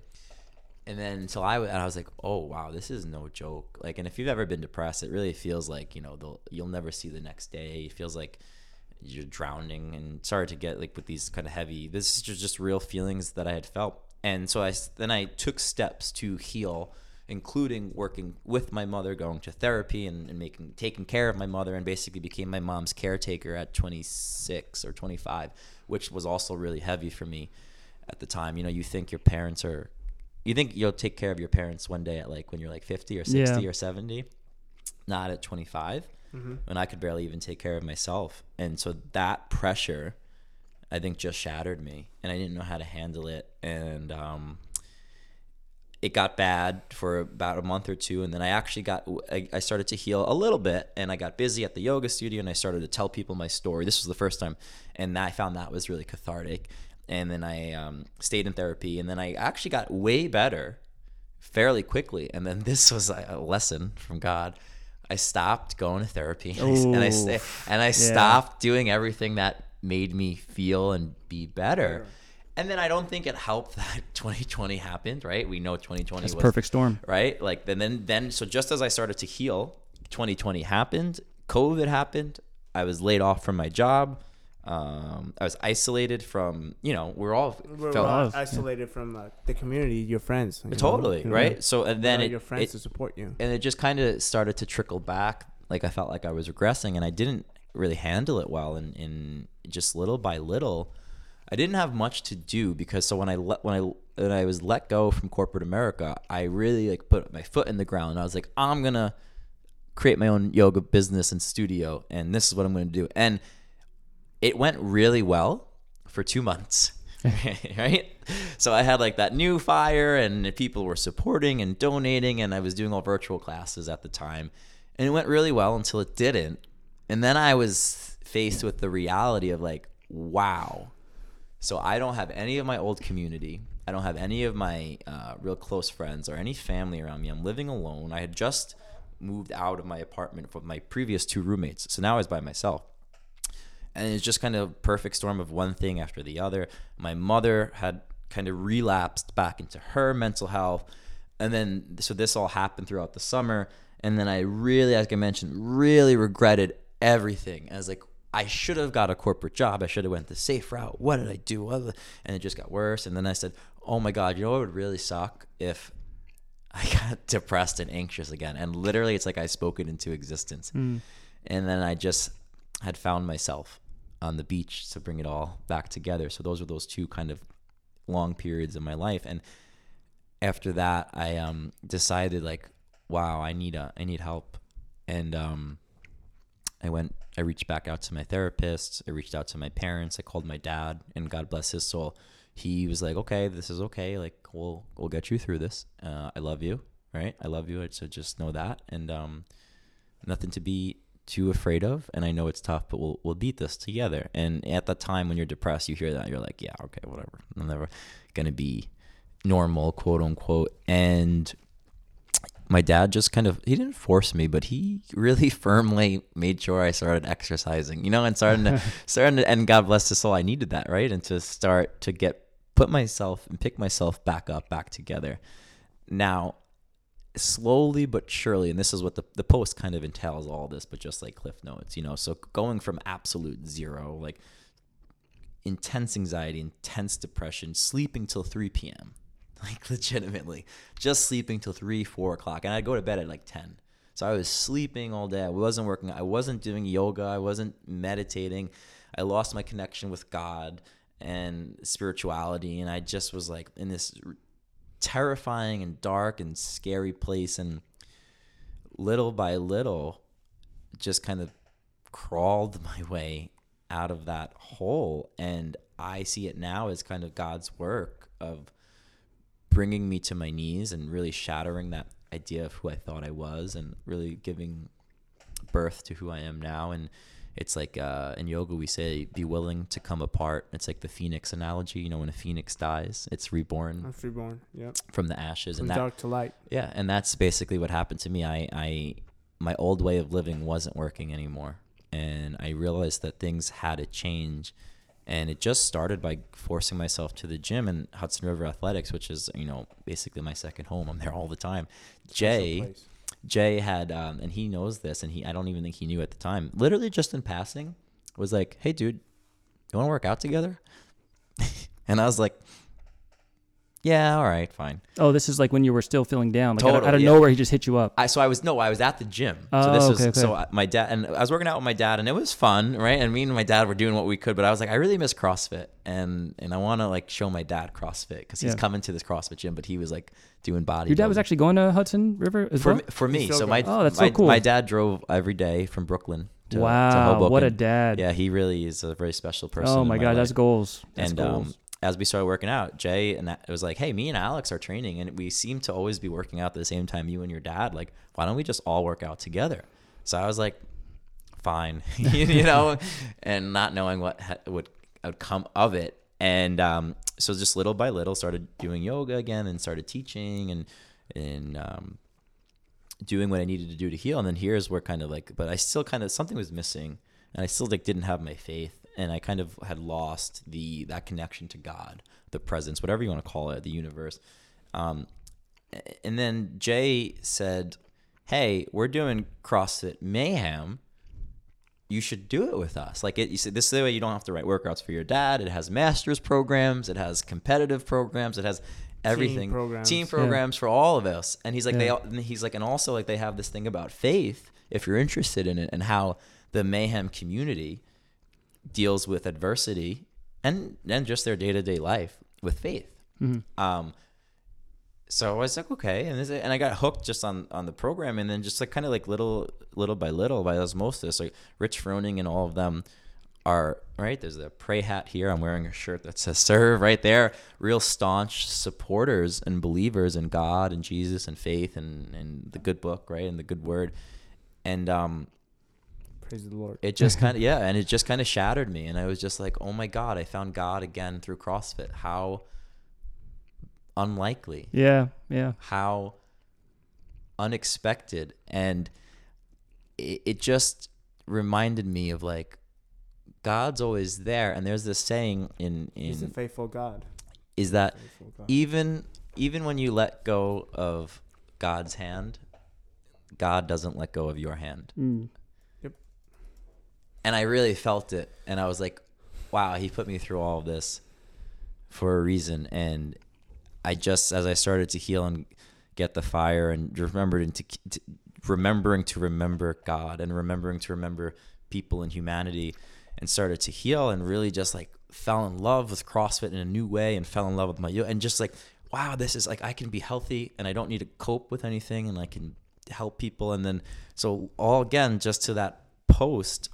and then until I, and I was like, oh wow, this is no joke. Like, and if you've ever been depressed, it really feels like you know you'll never see the next day. It feels like you're drowning, and started to get like with these kind of heavy. This is just, just real feelings that I had felt, and so i then I took steps to heal, including working with my mother, going to therapy, and, and making taking care of my mother, and basically became my mom's caretaker at 26 or 25, which was also really heavy for me at the time. You know, you think your parents are you think you'll take care of your parents one day at like when you're like 50 or 60 Yeah. or 70 not at 25 Mm-hmm. when i could barely even take care of myself and so that pressure I think just shattered me, and I didn't know how to handle it, and um, it got bad for about a month or two, and then I actually got I, I started to heal a little bit, and I got busy at the yoga studio, and I started to tell people my story. This was the first time, and I found that was really cathartic. And then I um, stayed in therapy, and then I actually got way better fairly quickly. And then this was a lesson from God. I stopped going to therapy, and I, sta- and I stopped doing everything that made me feel and be better. And then I don't think it helped that 2020 happened, right? We know 2020 It's was a perfect storm. right? Like then, then, then, so just as I started to heal, 2020 happened. COVID happened. I was laid off from my job. Um, I was isolated from, you know, we're all We're felt all Love, yeah. isolated from uh, the community, your friends. you totally know, right. So and then it, your friends it to support you. and it just kind of started to trickle back. Like I felt like I was regressing, and I didn't really handle it well. And, and just little by little, I didn't have much to do because so when I let when I when I was let go from corporate America, I really like put my foot in the ground. I was like, I'm gonna create my own yoga business and studio, and this is what I'm gonna do. And it went really well for two months. right? So I had like that new fire, and people were supporting and donating, and I was doing all virtual classes at the time. And it went really well until it didn't. And then I was faced with the reality of like, wow. So I don't have any of my old community. I don't have any of my uh, real close friends or any family around me. I'm living alone. I had just moved out of my apartment from my previous two roommates. So now I was by myself and it's just kind of perfect storm of one thing after the other. My mother had kind of relapsed back into her mental health, and then so this all happened throughout the summer, and then I really, as I mentioned, really regretted everything. I was like, I should have got a corporate job. I should have went the safe route. What did I do? And it just got worse. And then I said, Oh my God, you know what would really suck if I got depressed and anxious again. And literally, it's like I spoke it into existence. And then I just had found myself on the beach to bring it all back together. So those were those two kind of long periods of my life. And after that, I um, decided like, wow, I need a, I need help. And um, I went, I reached back out to my therapist. I reached out to my parents. I called my dad, and God bless his soul. He was like, okay, this is okay. Like, we'll, we'll get you through this. Uh, I love you. Right. I love you. So just know that. And, um, nothing to be too afraid of. And I know it's tough, but we'll, we'll beat this together. And at that time when you're depressed, you hear that you're like, yeah, okay, whatever. I'm never to be normal, quote unquote. And my dad just kind of he didn't force me, but he really firmly made sure I started exercising, you know, and starting to starting to and God bless his soul, I needed that, right? And to start to get put myself and pick myself back up, back together. Now, slowly but surely, and this is what the, the post kind of entails all this, but just like Cliff Notes, you know, so going from absolute zero, like intense anxiety, intense depression, sleeping till 3 p.m. Like legitimately, just sleeping till three, four o'clock, and I'd go to bed at like ten. So I was sleeping all day. I wasn't working. I wasn't doing yoga. I wasn't meditating. I lost my connection with God and spirituality, and I just was like in this terrifying and dark and scary place. And little by little, just kind of crawled my way out of that hole. And I see it now as kind of God's work of bringing me to my knees and really shattering that idea of who I thought I was and really giving birth to who I am now. And it's like uh, in yoga, we say, be willing to come apart. It's like the phoenix analogy. You know, when a phoenix dies, it's reborn I'm freeborn. Yep. from the ashes. From and that, dark to light. yeah, and that's basically what happened to me. I, I, my old way of living wasn't working anymore, and I realized that things had to change. And it just started by forcing myself to the gym in Hudson River Athletics, which is you know basically my second home. I'm there all the time. Jay, Jay had, um, and he knows this, and he I don't even think he knew at the time. Literally just in passing, was like, "Hey, dude, you want to work out together?" and I was like, "Yeah, all right, fine." Oh, this is like when you were still feeling down. Like out, of- out of yeah. nowhere, he just hit you up. I so I was no, I was at the gym. so Oh, this okay, was okay. so I- my dad and I was working out with my dad, and it was fun, right? And me and my dad were doing what we could, but I was like, I really miss CrossFit, and and I want to like show my dad CrossFit because he's Yeah. coming to this CrossFit gym, but he was like doing body. Your dad was actually going to Hudson River as for well. me, for me. still So my goes. Oh, that's so cool. my dad drove every day from Brooklyn to, to wow, what a dad! Yeah, he really is a very special person. oh in my god, that's goals. That's and goals. um, as we started working out, Jay and it was like, "Hey, me and Alex are training, and we seem to always be working out at the same time. You and your dad, like, why don't we just all work out together?" So I was like, "Fine," you know, and not knowing what ha- would would come of it, and um, so just little by little, started doing yoga again, and started teaching, and and um, doing what I needed to do to heal. And then here's where kind of like, but I still kind of something was missing, and I still like didn't have my faith, and I kind of had lost the that connection to God, the presence, whatever you want to call it, the universe. Um, and then Jay said, "Hey, we're doing CrossFit Mayhem." You should do it with us. Like it, you said, this is the way you don't have to write workouts for your dad. It has master's programs. It has competitive programs. It has everything. programs. Team Yeah. programs for all of us. And he's like, they Yeah. and he's like, and also like they have this thing about faith, if you're interested in it, and how the mayhem community deals with adversity and and just their day to day life with faith. Um, so I was like, okay, and this, and I got hooked just on on the program, and then just like kind of like little little by little by osmosis, like Rich Froning and all of them are right. There's a pray hat here. I'm wearing a shirt that says serve right there. Real staunch supporters and believers in God and Jesus and faith and and the good book, right, and the good word, and um, Praise the Lord. it just kind of yeah and it just kind of shattered me and i was just like oh my god i found god again through crossfit how unlikely yeah, yeah. how unexpected and it, it just reminded me of like god's always there and there's this saying in He's a in faithful God. is that God. even even when you let go of god's hand god doesn't let go of your hand Mm. And I really felt it. And I was like, wow, he put me through all of this for a reason. And I just, as I started to heal and get the fire and remembered to, to remembering to remember God and remembering to remember people and humanity and started to heal and really just like fell in love with CrossFit in a new way and fell in love with my yoga and just like, wow, this is like, I can be healthy and I don't need to cope with anything and I can help people. And then, so all again, just to that post,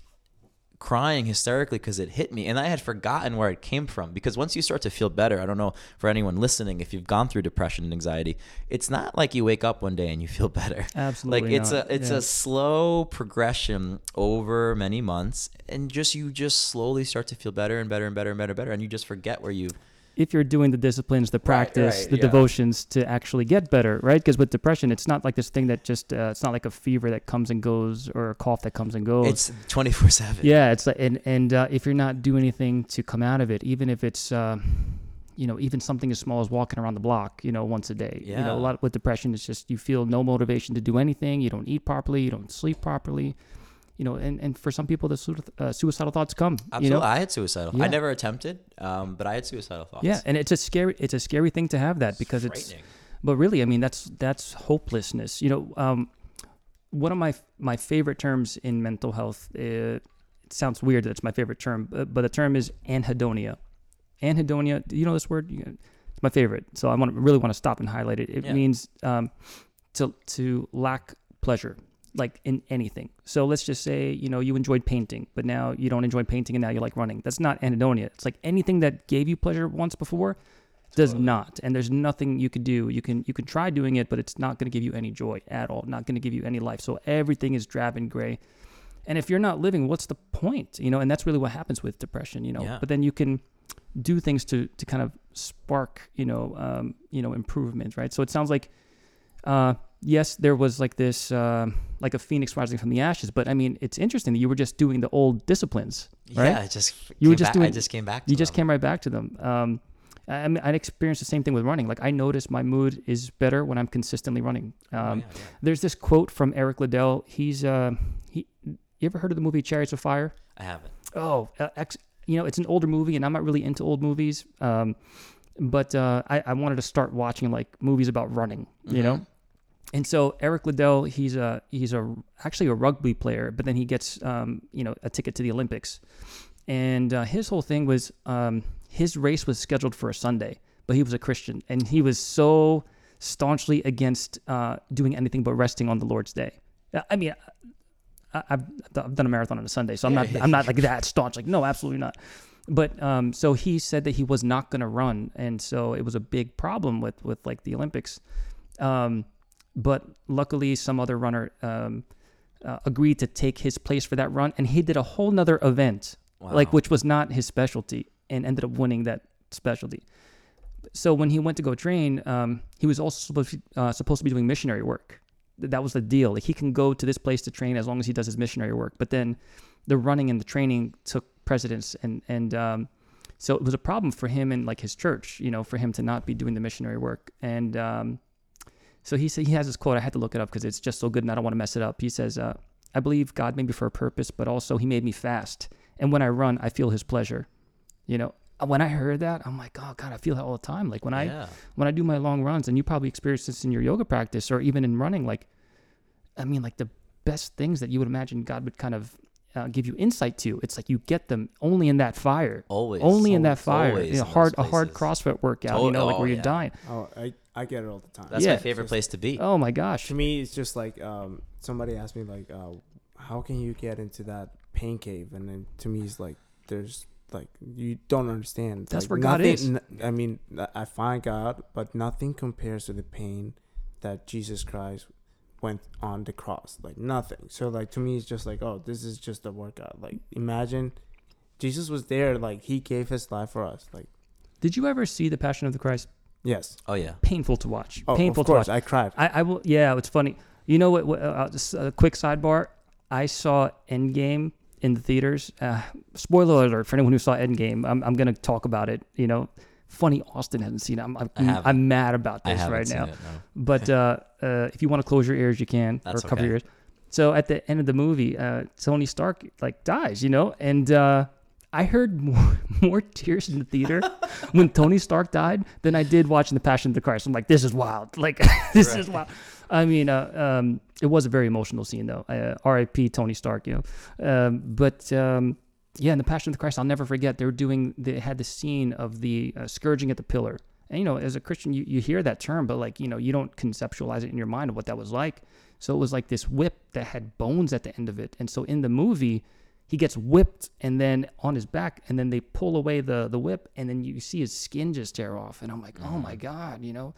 crying hysterically because it hit me and i had forgotten where it came from because once you start to feel better i don't know for anyone listening if you've gone through depression and anxiety it's not like you wake up one day and you feel better Absolutely like it's not. a it's Yeah. a slow progression over many months and just you just slowly start to feel better and better and better and better and better and you just forget where you if you're doing the disciplines, the practice, right, the yeah. devotions to actually get better, right? Because with depression, it's not like this thing that just, uh, it's not like a fever that comes and goes or a cough that comes and goes. it's 24 7 yeah, it's like, and, and uh, if you're not doing anything to come out of it, even if it's, uh, you know, even something as small as walking around the block, you know, once a day. Yeah. You know, a lot with depression, it's just you feel no motivation to do anything. You don't eat properly. You don't sleep properly. You know, and, and for some people, the uh, suicidal thoughts come. absolutely You know, i had suicidal Yeah. i never attempted um, but i had suicidal thoughts yeah, and it's a scary, it's a scary thing to have that because it's, but really, I mean, that's that's hopelessness. You know, um, one of my my favorite terms in mental health. Uh, it sounds weird that it's my favorite term, but, but the term is anhedonia. Anhedonia. Do you know this word? It's my favorite. So I want to really want to stop and highlight it. It Yeah. means um, to to lack pleasure, like in anything. So let's just say you know you enjoyed painting, but now you don't enjoy painting, and now you like running. That's not anhedonia. It's like anything that gave you pleasure once before does not and there's nothing you could do you can you can try doing it but it's not going to give you any joy at all not going to give you any life so everything is drab and gray and if you're not living what's the point you know and that's really what happens with depression you know Yeah. but then you can do things to to kind of spark you know um, you know improvement right so it sounds like uh, yes there was like this um like a phoenix rising from the ashes but i mean it's interesting that you were just doing the old disciplines right yeah i just You were just back- i just came back to you just them. came right back to them. Um, I, mean, I experienced the same thing with running. Like I notice my mood is better when I'm consistently running. Um, Oh, yeah, yeah. There's this quote from Eric Liddell. He's uh, he. You ever heard of the movie Chariots of Fire? i haven't Oh, uh, ex, you know, it's an older movie, and I'm not really into old movies. Um, but uh, I, I wanted to start watching like movies about running. You know. And so Eric Liddell, he's a he's a actually a rugby player, but then he gets um, you know a ticket to the Olympics, and uh, his whole thing was um, his race was scheduled for a Sunday, but he was a Christian, and he was so staunchly against uh, doing anything but resting on the Lord's day. Uh, I mean, I, I've I've done a marathon on a Sunday, so I'm not. I'm not like that staunch. Like no, absolutely not. But um, so he said that he was not going to run, and so it was a big problem with with like the Olympics. Um, but luckily, some other runner um, uh, agreed to take his place for that run, and he did a whole nother event, like which was not his specialty, and ended up winning that specialty. So when he went to go train, um, he was also supposed to, uh, supposed to be doing missionary work. That was the deal. Like he can go to this place to train as long as he does his missionary work. But then the running and the training took precedence, and and um, so it was a problem for him and like his church, you know, for him to not be doing the missionary work. And um, so he said he has this quote. I had to look it up because it's just so good, and I don't want to mess it up. He says, uh, "I believe God made me for a purpose, but also He made me fast. And when I run, I feel His pleasure. You know, when I heard that, I'm like, oh God, I feel that all the time. Like when I when I do my long runs, and you probably experience this in your yoga practice or even in running, like, I mean, like the best things that you would imagine God would kind of uh, give you insight to. It's like you get them only in that fire, Always. only in that Always fire. You know, hard a hard. CrossFit workout, Oh, you know, like oh, where you're yeah. dying. Oh, I I get it all the time. That's Yeah. my favorite place to be. Oh my gosh, to me, it's just like um, somebody asked me like, uh, how can you get into that pain cave? And then to me, it's like there's like you don't understand. It's That's like where God nothing- is. n- I mean, I find God, but nothing compares to the pain that Jesus Christ went on the cross. Like nothing. So like to me, it's just like, oh, this is just a workout. Like imagine, Jesus was there. Like he gave his life for us. Like did you ever see the Passion of the Christ? yes. Oh yeah. Painful to watch. Oh, Painful of to watch. course, I cried. I, I will. Yeah, it's funny. You know what? what uh, just a quick sidebar. I saw Endgame in the theaters. Uh, spoiler alert for anyone who saw Endgame. I'm, I'm gonna talk about it. You know, funny. Austin hasn't seen it. I'm I'm, I haven't. I'm mad about this haven't right seen now. it. No. But uh, uh, if you want to close your ears, you can, That's or cover okay. your ears. So at the end of the movie, uh, Tony Stark like dies, you know, and uh, I heard more, more tears in the theater when Tony Stark died than I did watching The Passion of the Christ. I'm like, this is wild. Like, this is wild. I mean, uh, um, it was a very emotional scene though. Uh, R.I.P. Tony Stark, you know. Um, but um, yeah, in The Passion of the Christ, I'll never forget. They were doing. They had the scene of the uh, scourging at the pillar. And you know, as a Christian, you, you hear that term, but like you know, you don't conceptualize it in your mind of what that was like. So it was like this whip that had bones at the end of it. And so in the movie, he gets whipped and then on his back, and then they pull away the the whip, and then you see his skin just tear off. And I'm like, oh my mm-hmm. god, you know,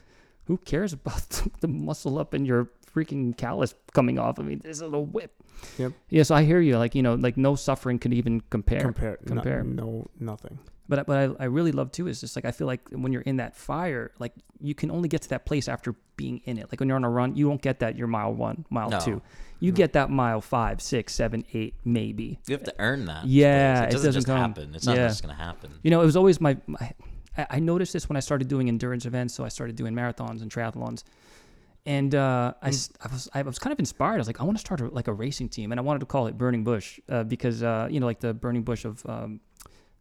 who cares about the muscle up and your freaking callus coming off? I mean, this is a whip. Yep. Yeah, so I hear you. Like you know, like no suffering could even compare. Compare. no- compare. no nothing. But but I, I really love too is just like I feel like when you're in that fire, like you can only get to that place after being in it. Like when you're on a run, you won't get that your mile one, mile No. two. You get that mile five, six, seven, eight, maybe. You have to earn that. Yeah, it it doesn't, doesn't just come. happen. It's not Yeah. just gonna happen. You know, it was always my, my I noticed this when I started doing endurance events. So I started doing marathons and triathlons, and uh, I, s- I was I was kind of inspired. I was like, I want to start a, like a racing team, and I wanted to call it Burning Bush uh, because uh, you know, like the burning bush of um,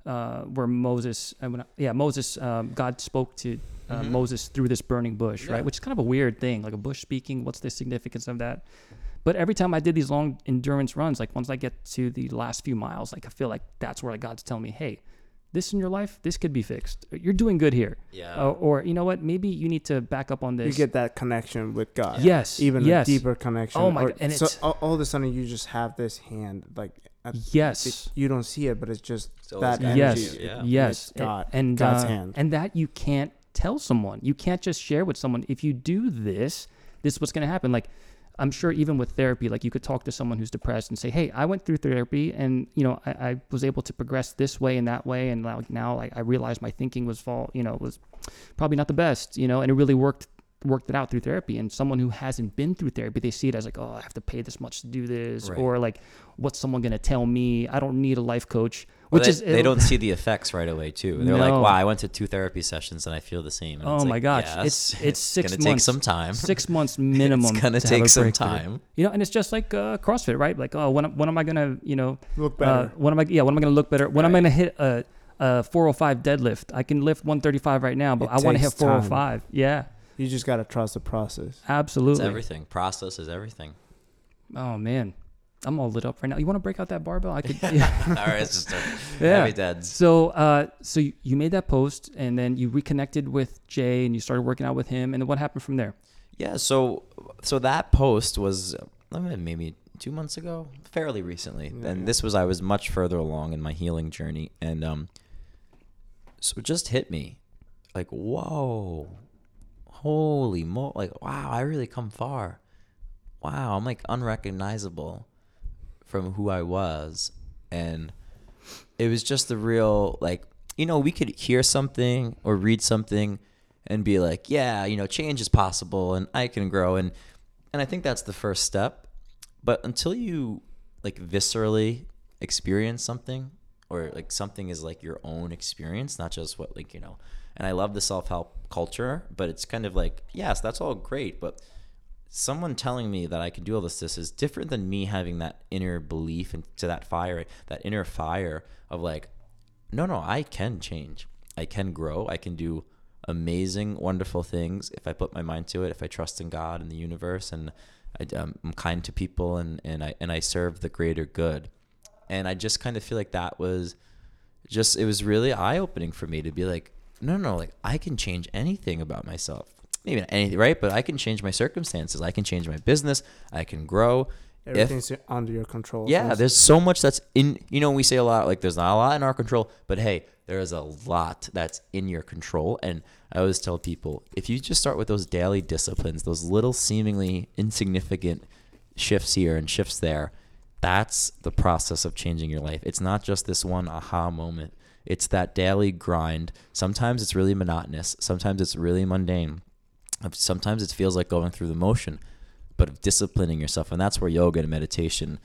uh, where Moses, uh, when yeah, Moses, um, God spoke to uh, Mhm. Moses through this burning bush, Yeah. right? Which is kind of a weird thing, like a bush speaking. What's the significance of that? But every time I did these long endurance runs, like once I get to the last few miles, like I feel like that's where like God's telling me, hey, this in your life, this could be fixed. You're doing good here. Yeah. Or, or you know what? Maybe you need to back up on this. You get that connection with God. yes, Even yes, a deeper connection. Oh my or- God, and so it's- all, all of a sudden you just have this hand like at- yes. it- you don't see it, but it's just It's always that God. energy. Yes, Yeah. yes, it's God, and God's uh, hand. and that you can't tell someone. You can't just share with someone. If you do this, this is what's going to happen. Like, I'm sure even with therapy, like you could talk to someone who's depressed and say, "Hey, I went through therapy, and you know, I, I was able to progress this way and that way, and like now, like I realized my thinking was fall, you know, was probably not the best, you know, and it really worked." Worked it out through therapy and someone who hasn't been through therapy they see it as like oh i have to pay this much to do this Right. or like what's someone going to tell me i don't need a life coach Well, which they, is they don't see the effects right away too. They're like, "Wow, I went to two therapy sessions and I feel the same." And Oh it's my like, gosh, yes, it's- it's six gonna months. take some time. six months minimum. it's gonna to take some time. You know, and it's just like uh, CrossFit, right? Like, oh, when am- when am I gonna, you know, Look uh, better. when am I? Yeah, when am I gonna look better? When am I gonna hit a, a 405 deadlift? I can lift 135 right now, but It I want to hit takes time. 405. Yeah, you just gotta trust the process. It's absolutely. everything. Process is everything. Oh man, I'm all lit up right now. You want to break out that barbell? I could. Yeah. All right, it's just a Yeah. heavy deads. So, uh, so you- you made that post, and then you reconnected with Jay, and you started working out with him, and then what happened from there? Yeah, so so that post was uh, maybe two months ago, fairly recently. Yeah, and this was I was much further along in my healing journey, and um, so it just hit me, like whoa, holy mo, like wow, I really come far. Wow, I'm like unrecognizable from who I was, and it was just the real like you know we could hear something or read something and be like yeah you know change is possible and I can grow. And and I think that's the first step. But until you like viscerally experience something or like something is like your own experience not just what like you know and I love the self-help culture but it's kind of like yes that's all great but someone telling me that I can do all this this is different than me having that inner belief into that fire, that inner fire of like, no, no, I can change. I can grow. I can do amazing, wonderful things if I put my mind to it, if I trust in God and the universe and I, um, I'm kind to people and, and I and I serve the greater good. And I just kind of feel like that was just it was really eye opening for me to be like, no, no, like I can change anything about myself. Maybe not anything, right? But I can change my circumstances. I can change my business. I can grow. If Everything's under your control. yeah, there's so much that's in. You know, we say a lot like there's not a lot in our control, but hey, there is a lot that's in your control. And I always tell people if you just start with those daily disciplines, those little seemingly insignificant shifts here and shifts there, that's the process of changing your life. It's not just this one aha moment. It's that daily grind. Sometimes it's really monotonous. Sometimes it's really mundane. Sometimes it feels like going through the motion, but of disciplining yourself. And that's where yoga and meditation,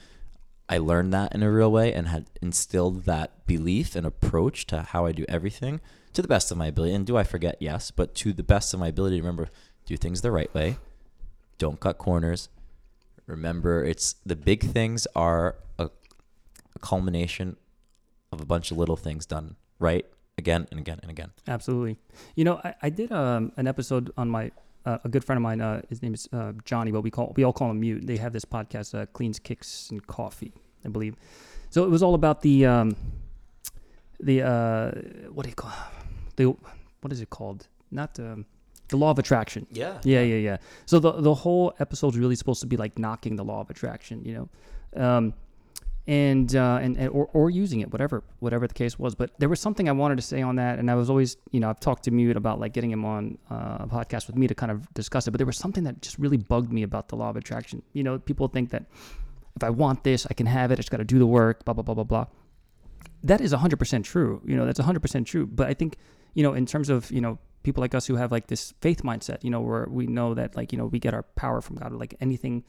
I learned that in a real way and had instilled that belief and approach to how I do everything to the best of my ability. And do I forget? Yes, but to the best of my ability, remember, do things the right way. Don't cut corners. Remember, it's the big things are a, a culmination of a bunch of little things done right again and again and again. Absolutely. You know, I, I did um, an episode on my uh, a good friend of mine. Uh, his name is uh, Johnny, but we call we all call him Mute. They have this podcast, uh, Cleans Kicks and Coffee, I believe. So it was all about the um, the uh, what do you call the what is it called? Not um, the law of attraction. Yeah. Yeah, yeah, yeah. So the the whole episode's really supposed to be like knocking the law of attraction, you know, um, and uh, and, and or, or using it, whatever whatever the case was. But there was something I wanted to say on that, and I was always, you know, I've talked to Mute about like getting him on uh, a podcast with me to kind of discuss it. But there was something that just really bugged me about the law of attraction. You know, people think that if I want this, I can have it. I just got to do the work. Blah blah blah blah blah. That is 100% true. You know, that's 100% true. But I think, you know, in terms of, you know, people like us who have like this faith mindset, you know, where we know that like, you know, we get our power from God, like anything,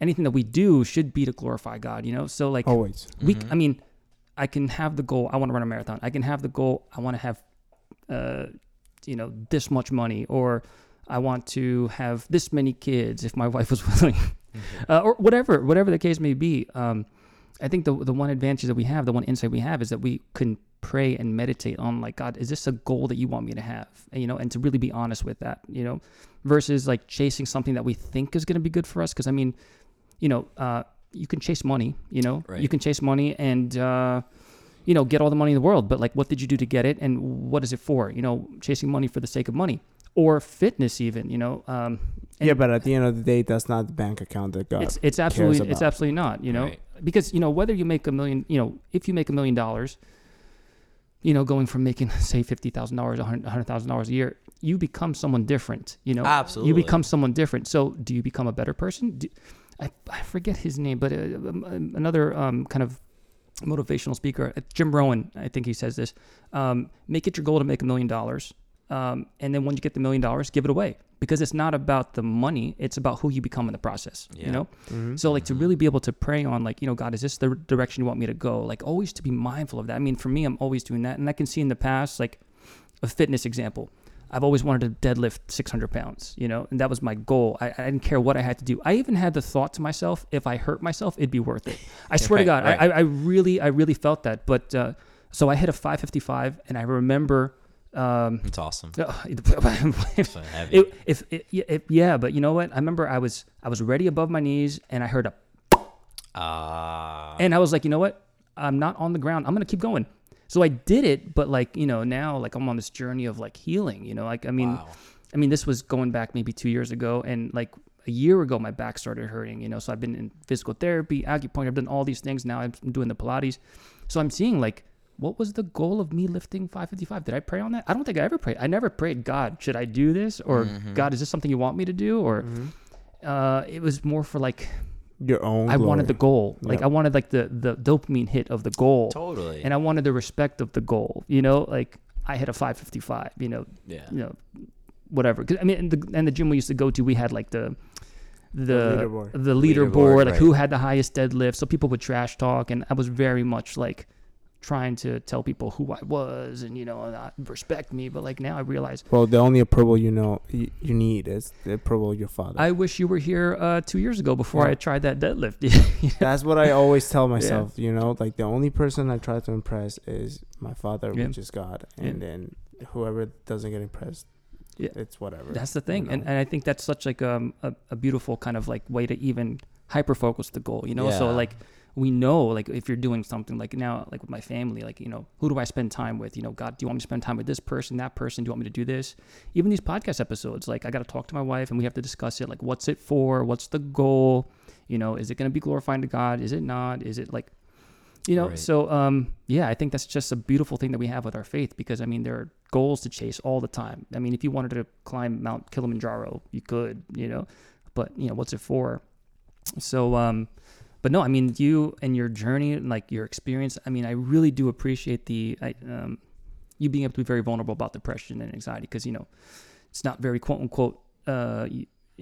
anything that we do should be to glorify God, you know? So like always. we, I mean, I can have the goal. I want to run a marathon. I can have the goal. I want to have, uh, you know, this much money, or I want to have this many kids if my wife was willing, uh, or whatever, whatever the case may be. Um, I think the the one advantage that we have, the one insight we have, is that we can pray and meditate on like God, is this a goal that you want me to have? And, you know, and to really be honest with that, you know, versus like chasing something that we think is going to be good for us. Because I mean, you know, uh, you can chase money, you know, Right. you can chase money and. Uh, you know, get all the money in the world, but like, what did you do to get it, and what is it for? You know, chasing money for the sake of money, or fitness, even. You know, um, and yeah, but at the end of the day, that's not the bank account that God. it's it's absolutely it's about. absolutely not. You know, Right. because you know whether you make a million, you know, if you make a million dollars, you know, going from making say fifty thousand dollars, a hundred thousand dollars a year, you become someone different. You know, Absolutely. you become someone different. So, do you become a better person? Do, I I forget his name, but uh, um, um, another um, kind of motivational speaker, uh, Jim Rohn, I think he says this: um, make it your goal to make a million dollars, um, and then when you get the million dollars, give it away because it's not about the money; it's about who you become in the process. Yeah. You know. Mhm. So like to really be able to pray on like, you know, God, is this the direction you want me to go? Like always to be mindful of that. I mean, for me, I'm always doing that. And I can see in the past, like a fitness example. I've always wanted to deadlift 600 pounds, you know, and that was my goal. I, I didn't care what I had to do. I even had the thought to myself, if I hurt myself, it'd be worth it. I swear to God, right. I, I really, I really felt that. But uh, so I hit a 555 and I remember, um, It's awesome. if, So heavy. if, if, yeah, but you know what? I remember I was, I was ready above my knees and I heard a Ah. and I was like, you know what? I'm not on the ground. I'm gonna keep going. So I did it, but like you know now like I'm on this journey of like healing. You know, like I mean, wow. I mean this was going back maybe two years ago, and like a year ago my back started hurting. You know, so I've been in physical therapy, acupuncture. I've done all these things. Now I'm doing the Pilates. So I'm seeing like what was the goal of me lifting 555? Did I pray on that? I don't think I ever prayed. I never prayed, God, should I do this? Or Mm-hmm. God, is this something you want me to do? Or uh, it was more for like Your own. I wanted the goal. Like Yep. I wanted like the the dopamine hit of the goal. Totally. And I wanted the respect of the goal. You know, like I hit a 555. You know, yeah. you know, whatever. 'Cause, I mean, and the, and the gym we used to go to, we had like the the leaderboard. the leaderboard, Leaderboard, like right. who had the highest deadlift. So people would trash talk, and I was very much like trying to tell people who I was and you know not respect me. But like now I realize Well, the only approval you know you, you need is the approval of your father. I wish you were here uh, two years ago before Yeah. I tried that deadlift. That's what I always tell myself. You know, like the only person I try to impress is my father, Yeah. which is God, Yeah. and then whoever doesn't get impressed, Yeah. it's whatever. That's the thing, you and know? and I think that's such like um, a a beautiful kind of like way to even hyper focus the goal. You know, so like we know like if you're doing something like now like with my family, like you know who do I spend time with? You know, God, do you want me to spend time with this person, that person? Do you want me to do this? Even these podcast episodes, like I got to talk to my wife and we have to discuss it. Like, what's it for? What's the goal? You know, is it going to be glorifying to God? Is it not? Is it like you know Right. so um yeah i think that's just a beautiful thing that we have with our faith because i mean there are goals to chase all the time i mean if you wanted to climb mount kilimanjaro you could you know but you know what's it for so um but no i mean you and your journey and like your experience i mean i really do appreciate the I, um you being able to be very vulnerable about depression and anxiety because you know it's not very quote unquote uh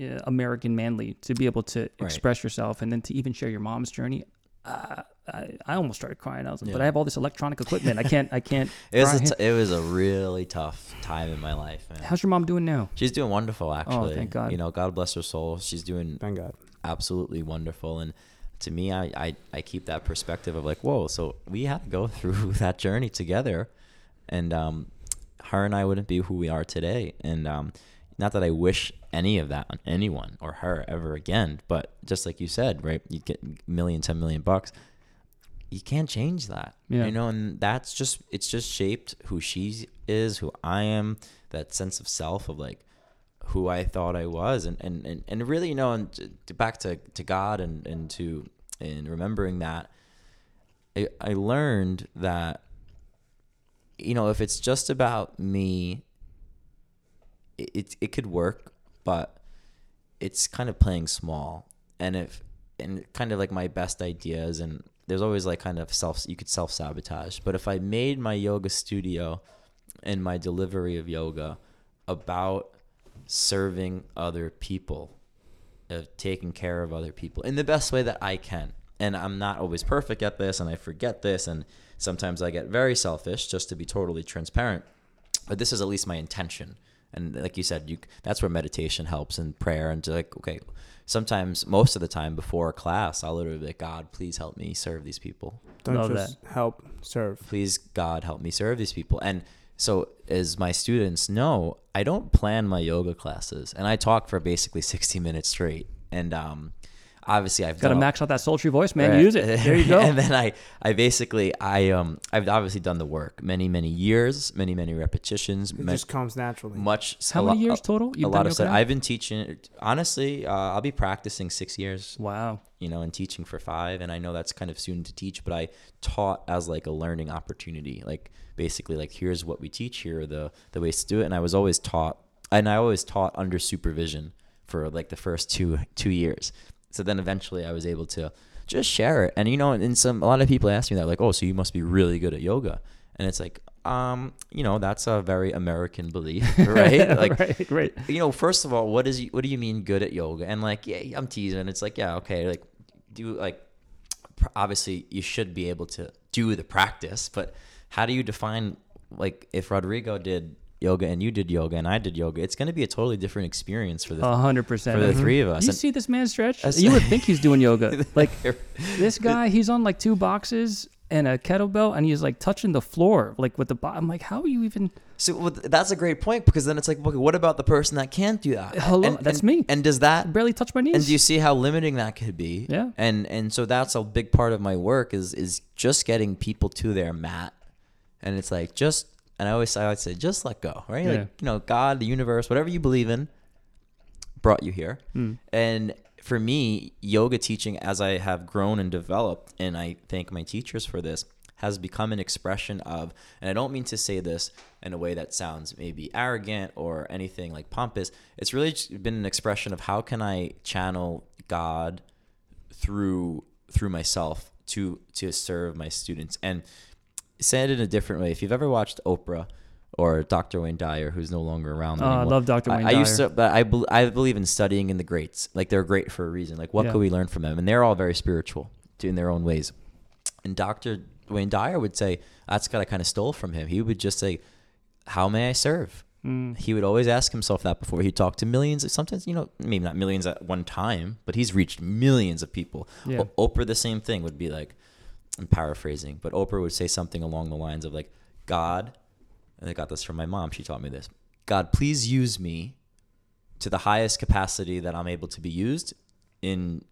uh, American manly to be able to express yourself and then to even share your mom's journey. Uh, I, I almost started crying. I was like, but I have all this electronic equipment. I can't, I can't. It was, cry. a t- it was a really tough time in my life, man. How's your mom doing now? She's doing wonderful, actually. Oh, thank God. You know, God bless her soul. She's doing Thank God. absolutely wonderful. And to me, I, I, I keep that perspective of like, whoa, so we had to go through that journey together. And um, her and I wouldn't be who we are today. And um, not that I wish any of that on anyone or her ever again, but just like you said, right? You get a million, 10 million bucks. You can't change that. Yeah. You know, and that's just, it's just shaped who she is, who I am, that sense of self of like, who I thought I was, and and and, and really, you know, and to, back to, to God and and to and remembering that, I I learned that, you know, if it's just about me, it it, it could work, but it's kind of playing small, and if and kind of like my best ideas and there's always like kind of self you could self sabotage, but if I made my yoga studio and my delivery of yoga about serving other people, of taking care of other people in the best way that I can. And I'm not always perfect at this, and I forget this, and sometimes I get very selfish, just to be totally transparent. But this is at least my intention. And like you said, you that's where meditation helps and prayer, and to like, okay, sometimes most of the time before a class, I'll literally be like, God, please help me serve these people Don't Love just help serve. please god help me serve these people and so as my students know i don't plan my yoga classes and i talk for basically 60 minutes straight. And um obviously i've Got to max out that sultry voice, man. Right. Use it. There you go. and then I, I basically, I um, I've obviously done the work, many, many years, many, many repetitions, It ma- just comes naturally. much. How many lo- years total? You've lot done of yoga stuff. now? I've been teaching. Honestly, uh, I'll be practicing six years. wow. You know, and teaching for five, and I know that's kind of soon to teach, but I taught as like a learning opportunity, like basically like here's what we teach, here are the the ways to do it, and I was always taught, and I always taught under supervision for like the first two two years. So then eventually I was able to just share it. And you know, and some a lot of people ask me that like, "Oh, so you must be really good at yoga." And it's like, um, you know, that's a very American belief, right? Like right, right. you know, first of all, what is what do you mean good at yoga? And like, yeah, I'm teasing. It's like, yeah, okay, like do like pr- obviously you should be able to do the practice, but how do you define like if Rodrigo did yoga and you did yoga and I did yoga, it's going to be a totally different experience for the hundred percent. for the Mhm. three of us. You And- see this man stretch? You would think he's doing yoga. Like this guy, he's on like two boxes and a kettlebell, and he's like touching the floor, like with the. Bo- I'm like, how are you even? So well, that's a great point because then it's like, okay, what about the person that can't do that? Hello, And- that's and- me. And does that barely touch my knees. and do you see how limiting that could be? Yeah. And and so that's a big part of my work is is just getting people to their mat, and it's like just and I always I always say just let go, right? Yeah. Like you know God, the universe, whatever you believe in, brought you here. Mm. And for me, yoga teaching, as I have grown and developed, and I thank my teachers for this, has become an expression of, and I don't mean to say this in a way that sounds maybe arrogant or anything like pompous. It's really just been an expression of how can I channel God through through myself to to serve my students and say it in a different way. If you've ever watched Oprah or Dr. Wayne Dyer, who's no longer around Oh, I love Dr. Wayne I, I used Dyer. to, but I, bel I believe in studying in the greats. Like they're great for a reason. Like what Yeah. could we learn from them? And they're all very spiritual in their own ways. And Dr. Wayne Dyer would say, that's what I kind of stole from him. He would just say, how may I serve? Mm. He would always ask himself that before he talked to millions. Sometimes, you know, maybe not millions at one time, but he's reached millions of people. Yeah. Oprah, the same thing would be like, I'm paraphrasing, but Oprah would say something along the lines of like, God, and I got this from my mom. She taught me this. God, please use me to the highest capacity that I'm able to be used in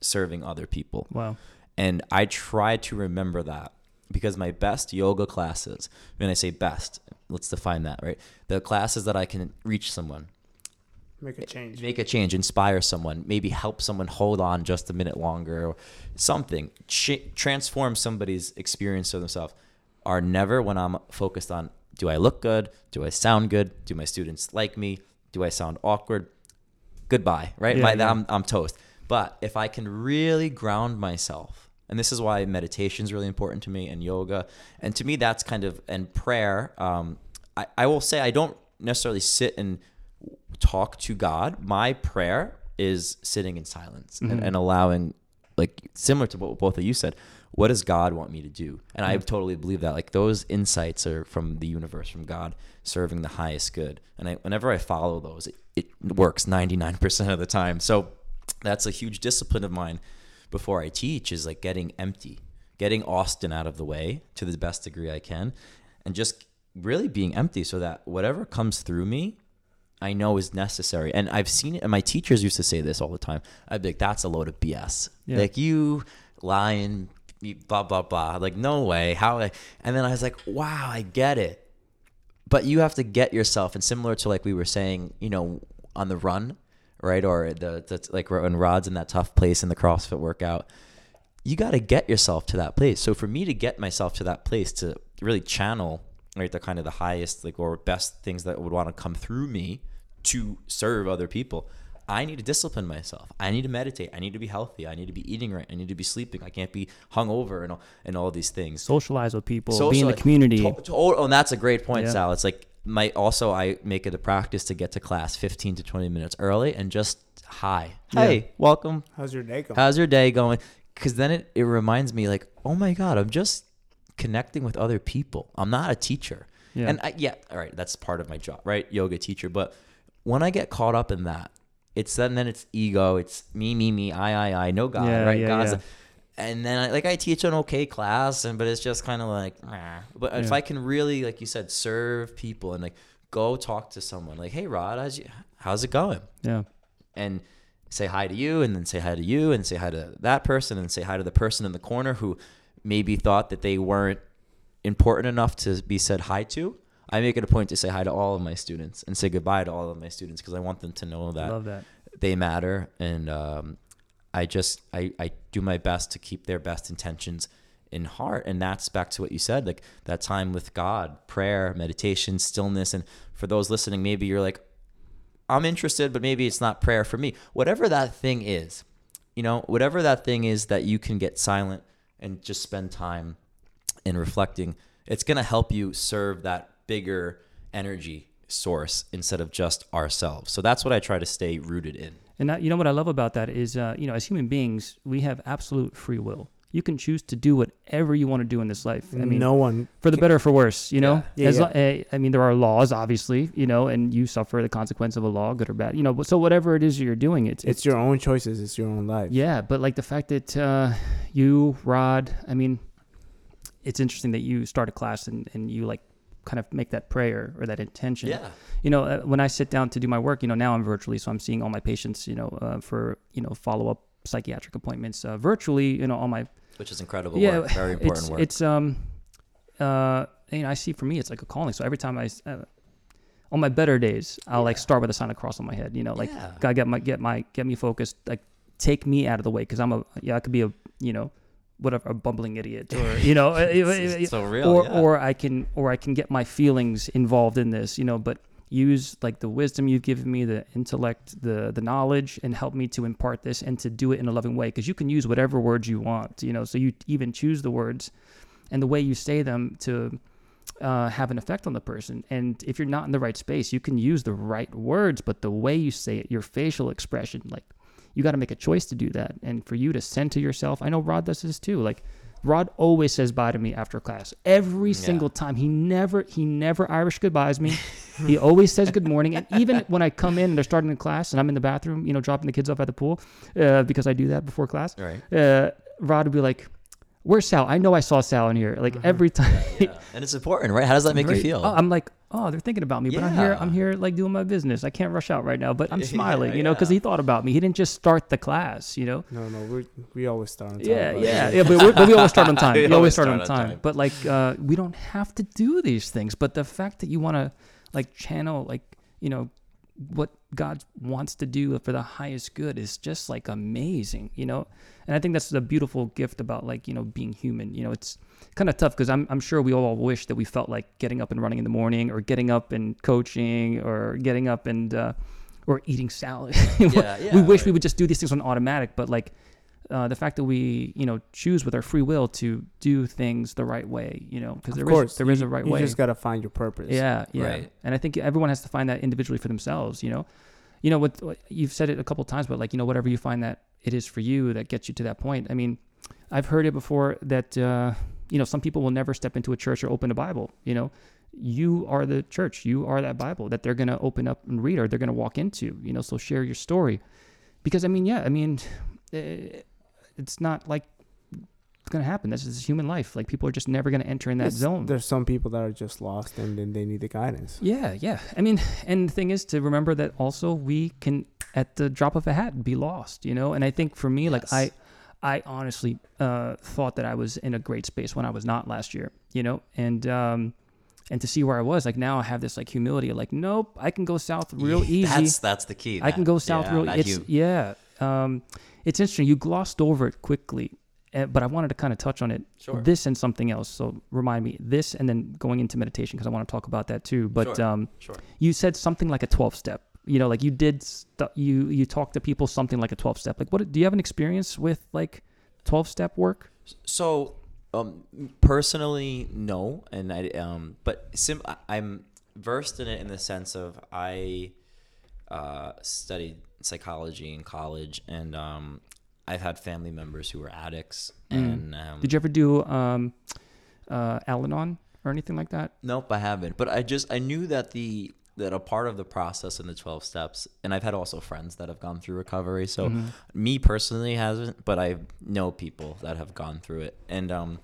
serving other people. Wow. And I try to remember that because my best yoga classes, when I say best, let's define that, right? The classes that I can reach someone, Make a change. make a change, inspire someone, maybe help someone hold on just a minute longer or something, ch- transform somebody's experience of themselves are never when I'm focused on do I look good? Do I sound good? Do my students like me? Do I sound awkward? Goodbye, right? Yeah, My, yeah. I'm, I'm toast. But if I can really ground myself, and this is why meditation is really important to me and yoga, and to me that's kind of and prayer. Um, I, I will say I don't necessarily sit and talk to God. My prayer is sitting in silence and, Mhm. and allowing, like similar to what both of you said. What does God want me to do? And I Mm. totally believe that. Like those insights are from the universe, from God, serving the highest good. And I, whenever I follow those, it, it works ninety nine percent of the time. So that's a huge discipline of mine before I teach is like getting empty, getting Austin out of the way to the best degree I can, and just really being empty so that whatever comes through me, I know is necessary. And I've seen it, and my teachers used to say this all the time. I'd be like, that's a load of BS. Yeah. Like, you lying, blah, blah, blah. Like, no way. How? I, and then I was like, wow, I get it. But you have to get yourself, and similar to like we were saying, you know, on the run, right? Or the, the like when Rod's in that tough place in the CrossFit workout, you got to get yourself to that place. So for me to get myself to that place to really channel right the kind of the highest like or best things that would want to come through me to serve other people, I need to discipline myself. I need to meditate. I need to be healthy. I need to be eating right. I need to be sleeping. I can't be hungover and all, and all these things. Socialize with people, So- be in the community. to- to- oh, oh, and that's a great point, Yeah. Sal. It's like my also I make it a practice to get to class 15 to 20 minutes early and just hi. Yeah. Hey, welcome. How's your day going? How's your day going? Because then it, it reminds me like, oh my God, I'm just connecting with other people. I'm not a teacher. Yeah. And I, yeah, all right, that's part of my job, right? Yoga teacher. But when I get caught up in that, it's then then it's ego. It's me, me, me, I, I, I. No God, Yeah, right? yeah, God's. yeah. And then I, like I teach an okay class, and but it's just kind of like, but if I can really, like you said, serve people and like go talk to someone, like, hey Rod, how's you, how's it going? yeah. and say hi to you and then say hi to you and say hi to that person and say hi to the person in the corner who maybe thought that they weren't important enough to be said hi to. I make it a point to say hi to all of my students and say goodbye to all of my students because I want them to know that that. they matter and um, I just I, I do my best to keep their best intentions in heart and that's back to what you said like that time with God prayer meditation stillness and for those listening maybe you're like I'm interested but maybe it's not prayer for me whatever that thing is you know whatever that thing is that you can get silent and just spend time in reflecting it's going to help you serve that bigger energy source instead of just ourselves so that's what I try to stay rooted in And that, you know what I love about that is, uh, you know, as human beings, we have absolute free will. You can choose to do whatever you want to do in this life. I mean, no one. for the better or for worse, you know. Yeah. Yeah, As yeah. eh, I mean, there are laws, obviously, you know, and you suffer the consequence of a law, good or bad, you know. So whatever it is you're doing, it's It's your own choices. It's your own life. yeah. But like the fact that uh, you, Rod, I mean, it's interesting that you start a class and and you like kind of make that prayer or that intention. yeah you know, uh, when I sit down to do my work, you know, now I'm virtually, so I'm seeing all my patients, you know, uh, for you know follow up psychiatric appointments uh, virtually, you know, all my which is incredible yeah, work, very important it's, work. It's um, uh, you know, I see for me, it's like a calling. So every time I, uh, on my better days, I'll like start with a sign of cross on my head. You know, like Yeah. gotta get my get my get me focused. Like take me out of the way because I'm a yeah I could be a you know whatever a bumbling idiot or you know It's, it's so real. or yeah. or I can or I can get my feelings involved in this, you know, but use like the wisdom you've given me, the intellect, the the knowledge and help me to impart this and to do it in a loving way because you can use whatever words you want, you know, so you even choose the words and the way you say them to uh, have an effect on the person. And if you're not in the right space, you can use the right words, but the way you say it, your facial expression, like you got to make a choice to do that. And for you to center yourself, I know Rod does this too. Like Rod always says bye to me after class every single time. He never he never Irish goodbyes me. he always says good morning. And even when I come in and they're starting the class and I'm in the bathroom, you know, dropping the kids off at the pool uh, because I do that before class. right. Uh, Rod would be like, "Where's Sal? I know I saw Sal in here." Like every time. Yeah. And it's important, right? How does that make you feel? Oh, I'm like, oh, they're thinking about me, but I'm here. I'm here, like doing my business. I can't rush out right now, but I'm Yeah, smiling, you know, because yeah. he thought about me. He didn't just start the class, you know. No, no, we we always start on time. Yeah, but- yeah, yeah. But, we but we always start on time. We we always always start, start on on time. time. But like, uh, we don't have to do these things. But the fact that you want to, like, channel, like, you know, what God wants to do for the highest good is just like amazing, you know. And I think that's the beautiful gift about like you know being human. You know, it's kind of tough because I'm I'm sure we all wish that we felt like getting up and running in the morning, or getting up and coaching, or getting up and uh, or eating salad. Yeah, yeah, we yeah, wish we would just do these things on automatic, but like uh, the fact that we you know choose with our free will to do things the right way, you know, because Of there is course, there is you, a right you way. You just gotta find your purpose. Yeah, yeah. Right. And I think everyone has to find that individually for themselves, you know. You know what what- you've said it a couple times, but like, you know, whatever you find that it is for you that gets you to that point. I mean, I've heard it before that uh, you know, some people will never step into a church or open a Bible, you know. You are the church. You are that Bible that they're going to open up and read or they're going to walk into, you know, so share your story. Because I mean, yeah, I mean, eh, it's not like it's going to happen. This is human life. Like people are just never going to enter in that It's- zone. There's some people that are just lost and then they need the guidance. Yeah, yeah. I mean, and the thing is to remember that also we can, at the drop of a hat, be lost. You know, and I think for me, like I, I honestly uh, thought that I was in a great space when I was not last year. You know, and um, and to see where I was, like now I have this like humility, like nope, I can go south real easy. That's that's the key. I can go south yeah, real. that It's yeah. Um, it's interesting. You glossed over it quickly, uh, but I wanted to kind of touch on it. Sure. This and something else. So remind me this, and then going into meditation because I want to talk about that too. But Sure. um, Sure. you said something like a twelve step. You know, like you did. St- you you talked to people something like a twelve step. Like, what do you have an experience with like twelve step work? So, um, personally, no, and I um, but sim- I'm versed in it in the sense of I uh, studied psychology in college, and um, I've had family members who were addicts, and um, Mm. Did you ever do um, uh, Al-Anon or anything like that? Nope, I haven't. But I just I knew that the that a part of the process in the 12 steps and I've had also friends that have gone through recovery. So Mm-hmm. me personally hasn't, but I know people that have gone through it. And um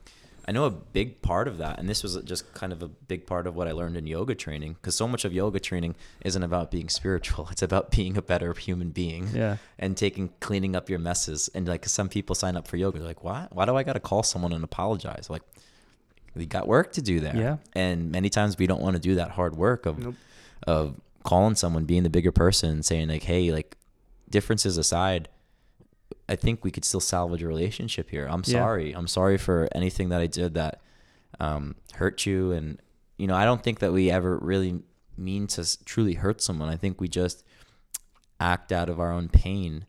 I know a big part of that and this was just kind of a big part of what I learned in yoga training because so much of yoga training isn't about being spiritual. It's about being a better human being Yeah. and taking cleaning up your messes. And like some people sign up for yoga, they're like, why? Why do I got to call someone and apologize? Like, we got work to do there. Yeah. And many times we don't want to do that hard work of Nope. Of calling someone, being the bigger person, saying like, hey, like differences aside. I think we could still salvage a relationship here. I'm Yeah. sorry. I'm sorry for anything that I did that um, hurt you. And, you know, I don't think that we ever really mean to truly hurt someone. I think we just act out of our own pain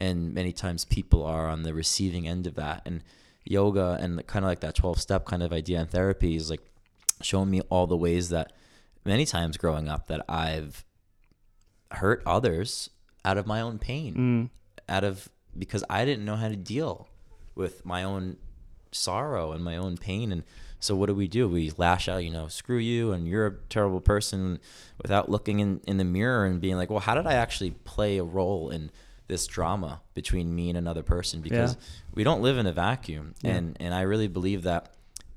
and many times people are on the receiving end of that and yoga and kind of like that 12 step kind of idea in therapy is like showing me all the ways that many times growing up that I've hurt others out of my own pain Mm. out of because I didn't know how to deal with my own sorrow and my own pain and so what do we do we lash out you know screw you and you're a terrible person without looking in, in the mirror and being like well how did i actually play a role in this drama between me and another person because Yeah. we don't live in a vacuum Yeah. and and i really believe that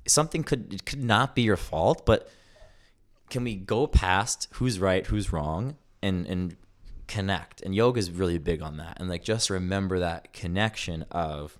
something could it could not be your fault but can we go past who's right who's wrong and and connect and yoga is really big on that and like just remember that connection of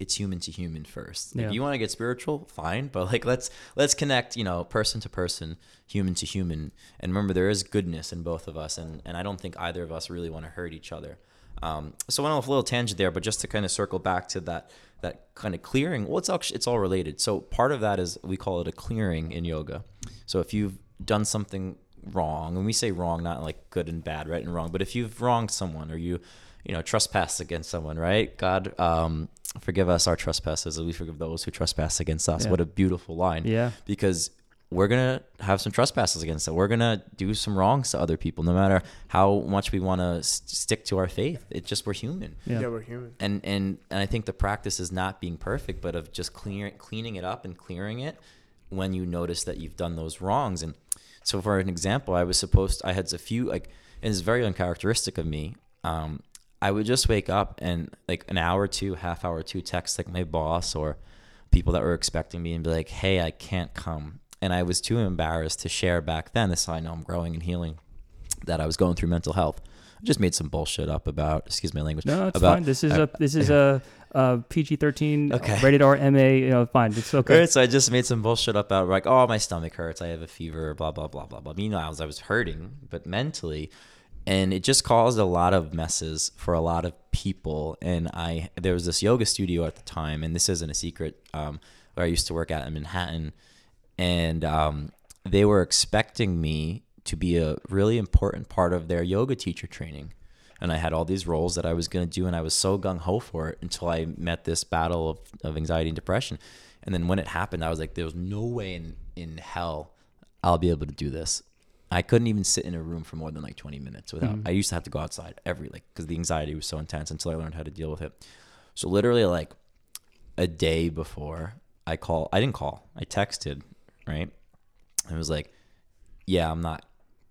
it's human to human first. Like, Yeah. you want to get spiritual, fine, but like let's let's connect, you know, person to person, human to human. And remember there is goodness in both of us and and I don't think either of us really want to hurt each other. Um, so I went off a little tangent there, but just to kind of circle back to that that kind of clearing, well it's actually it's all related. So part of that is we call it a clearing in yoga. So if you've done something wrong, and we say wrong not like good and bad, right and wrong, but if you've wronged someone or you you know trespass against someone, right? God um forgive us our trespasses as we forgive those who trespass against us. Yeah. What a beautiful line. Yeah. Because we're gonna have some trespasses against it. We're gonna do some wrongs to other people, no matter how much we want to s- stick to our faith. It's just we're human Yeah. Yeah, we're human. and and and I think the practice is not being perfect, but of just clear, cleaning it up and clearing it when you notice that you've done those wrongs. And so, for an example, I was supposed I had a few like, and it's very uncharacteristic of me. Um, I would just wake up and like an hour or two, half hour or two, text like my boss or people that were expecting me and be like, "Hey, I can't come." And I was too embarrassed to share back then. This is how I know I'm growing and healing. That I was going through mental health. I just made some bullshit up about. Excuse my language. No, it's about, fine. This is a this is a, a PG thirteen Okay. rated R MA. You know, fine. It's okay. Right, so I just made some bullshit up about like, oh, my stomach hurts, I have a fever, blah blah blah blah blah. Meanwhile, I was hurting, but mentally, and it just caused a lot of messes for a lot of people. And I there was this yoga studio at the time, and this isn't a secret, um, where I used to work at in Manhattan, and um, they were expecting me to be a really important part of their yoga teacher training. And I had all these roles that I was going to do, and I was so gung ho for it until I met this battle of, of anxiety and depression. And then when it happened, I was like, "There's no way in, in hell I'll be able to do this. I couldn't even sit in a room for more than like 20 minutes without, mm-hmm. I used to have to go outside every, like, because the anxiety was so intense until I learned how to deal with it. So literally, like, a day before I call, I didn't call, I texted, right? It was like, yeah, I'm not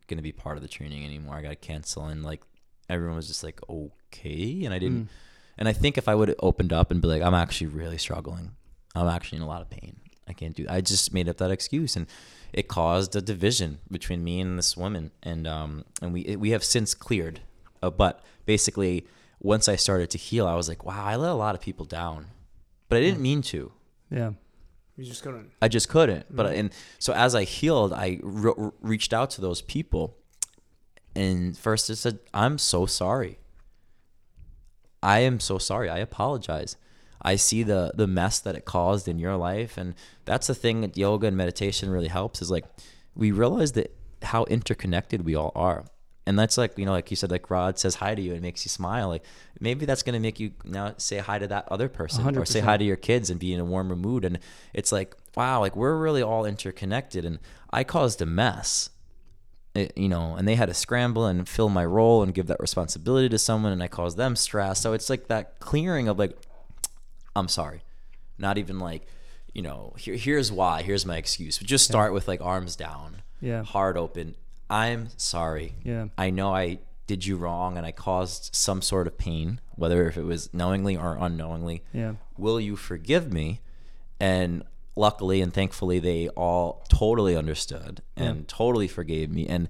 going to be part of the training anymore. I got to cancel. And like, everyone was just like, okay. And I didn't, and I think if I would have opened up and be like, I'm actually really struggling, I'm actually in a lot of pain. I can't do. I just made up that excuse, and it caused a division between me and this woman. And um, and we we have since cleared. Uh, but basically, once I started to heal, I was like, wow, I let a lot of people down, but I didn't mean to. Yeah. You just couldn't. I just couldn't. But and so as I healed, I re- re- reached out to those people, and first it said, "I'm so sorry. I am so sorry. I apologize. I see the the mess that it caused in your life, and that's the thing that yoga and meditation really helps. Is like we realize that how interconnected we all are." And that's like, you know, like you said, like Rod says hi to you and makes you smile. Like maybe that's going to make you now say hi to that other person or say hi to your kids and be in a warmer mood. And it's like, wow, like we're really all interconnected. And I caused a mess, it- you know, and they had to scramble and fill my role and give that responsibility to someone. And I caused them stress. So it's like that clearing of like, I'm sorry. Not even like, you know, here, here's why, here's my excuse. But Just start with like arms down, Yeah. heart open. I'm sorry. Yeah. I know I did you wrong and I caused some sort of pain, whether if it was knowingly or unknowingly. Yeah. Will you forgive me? And luckily and thankfully, they all totally understood and totally forgave me and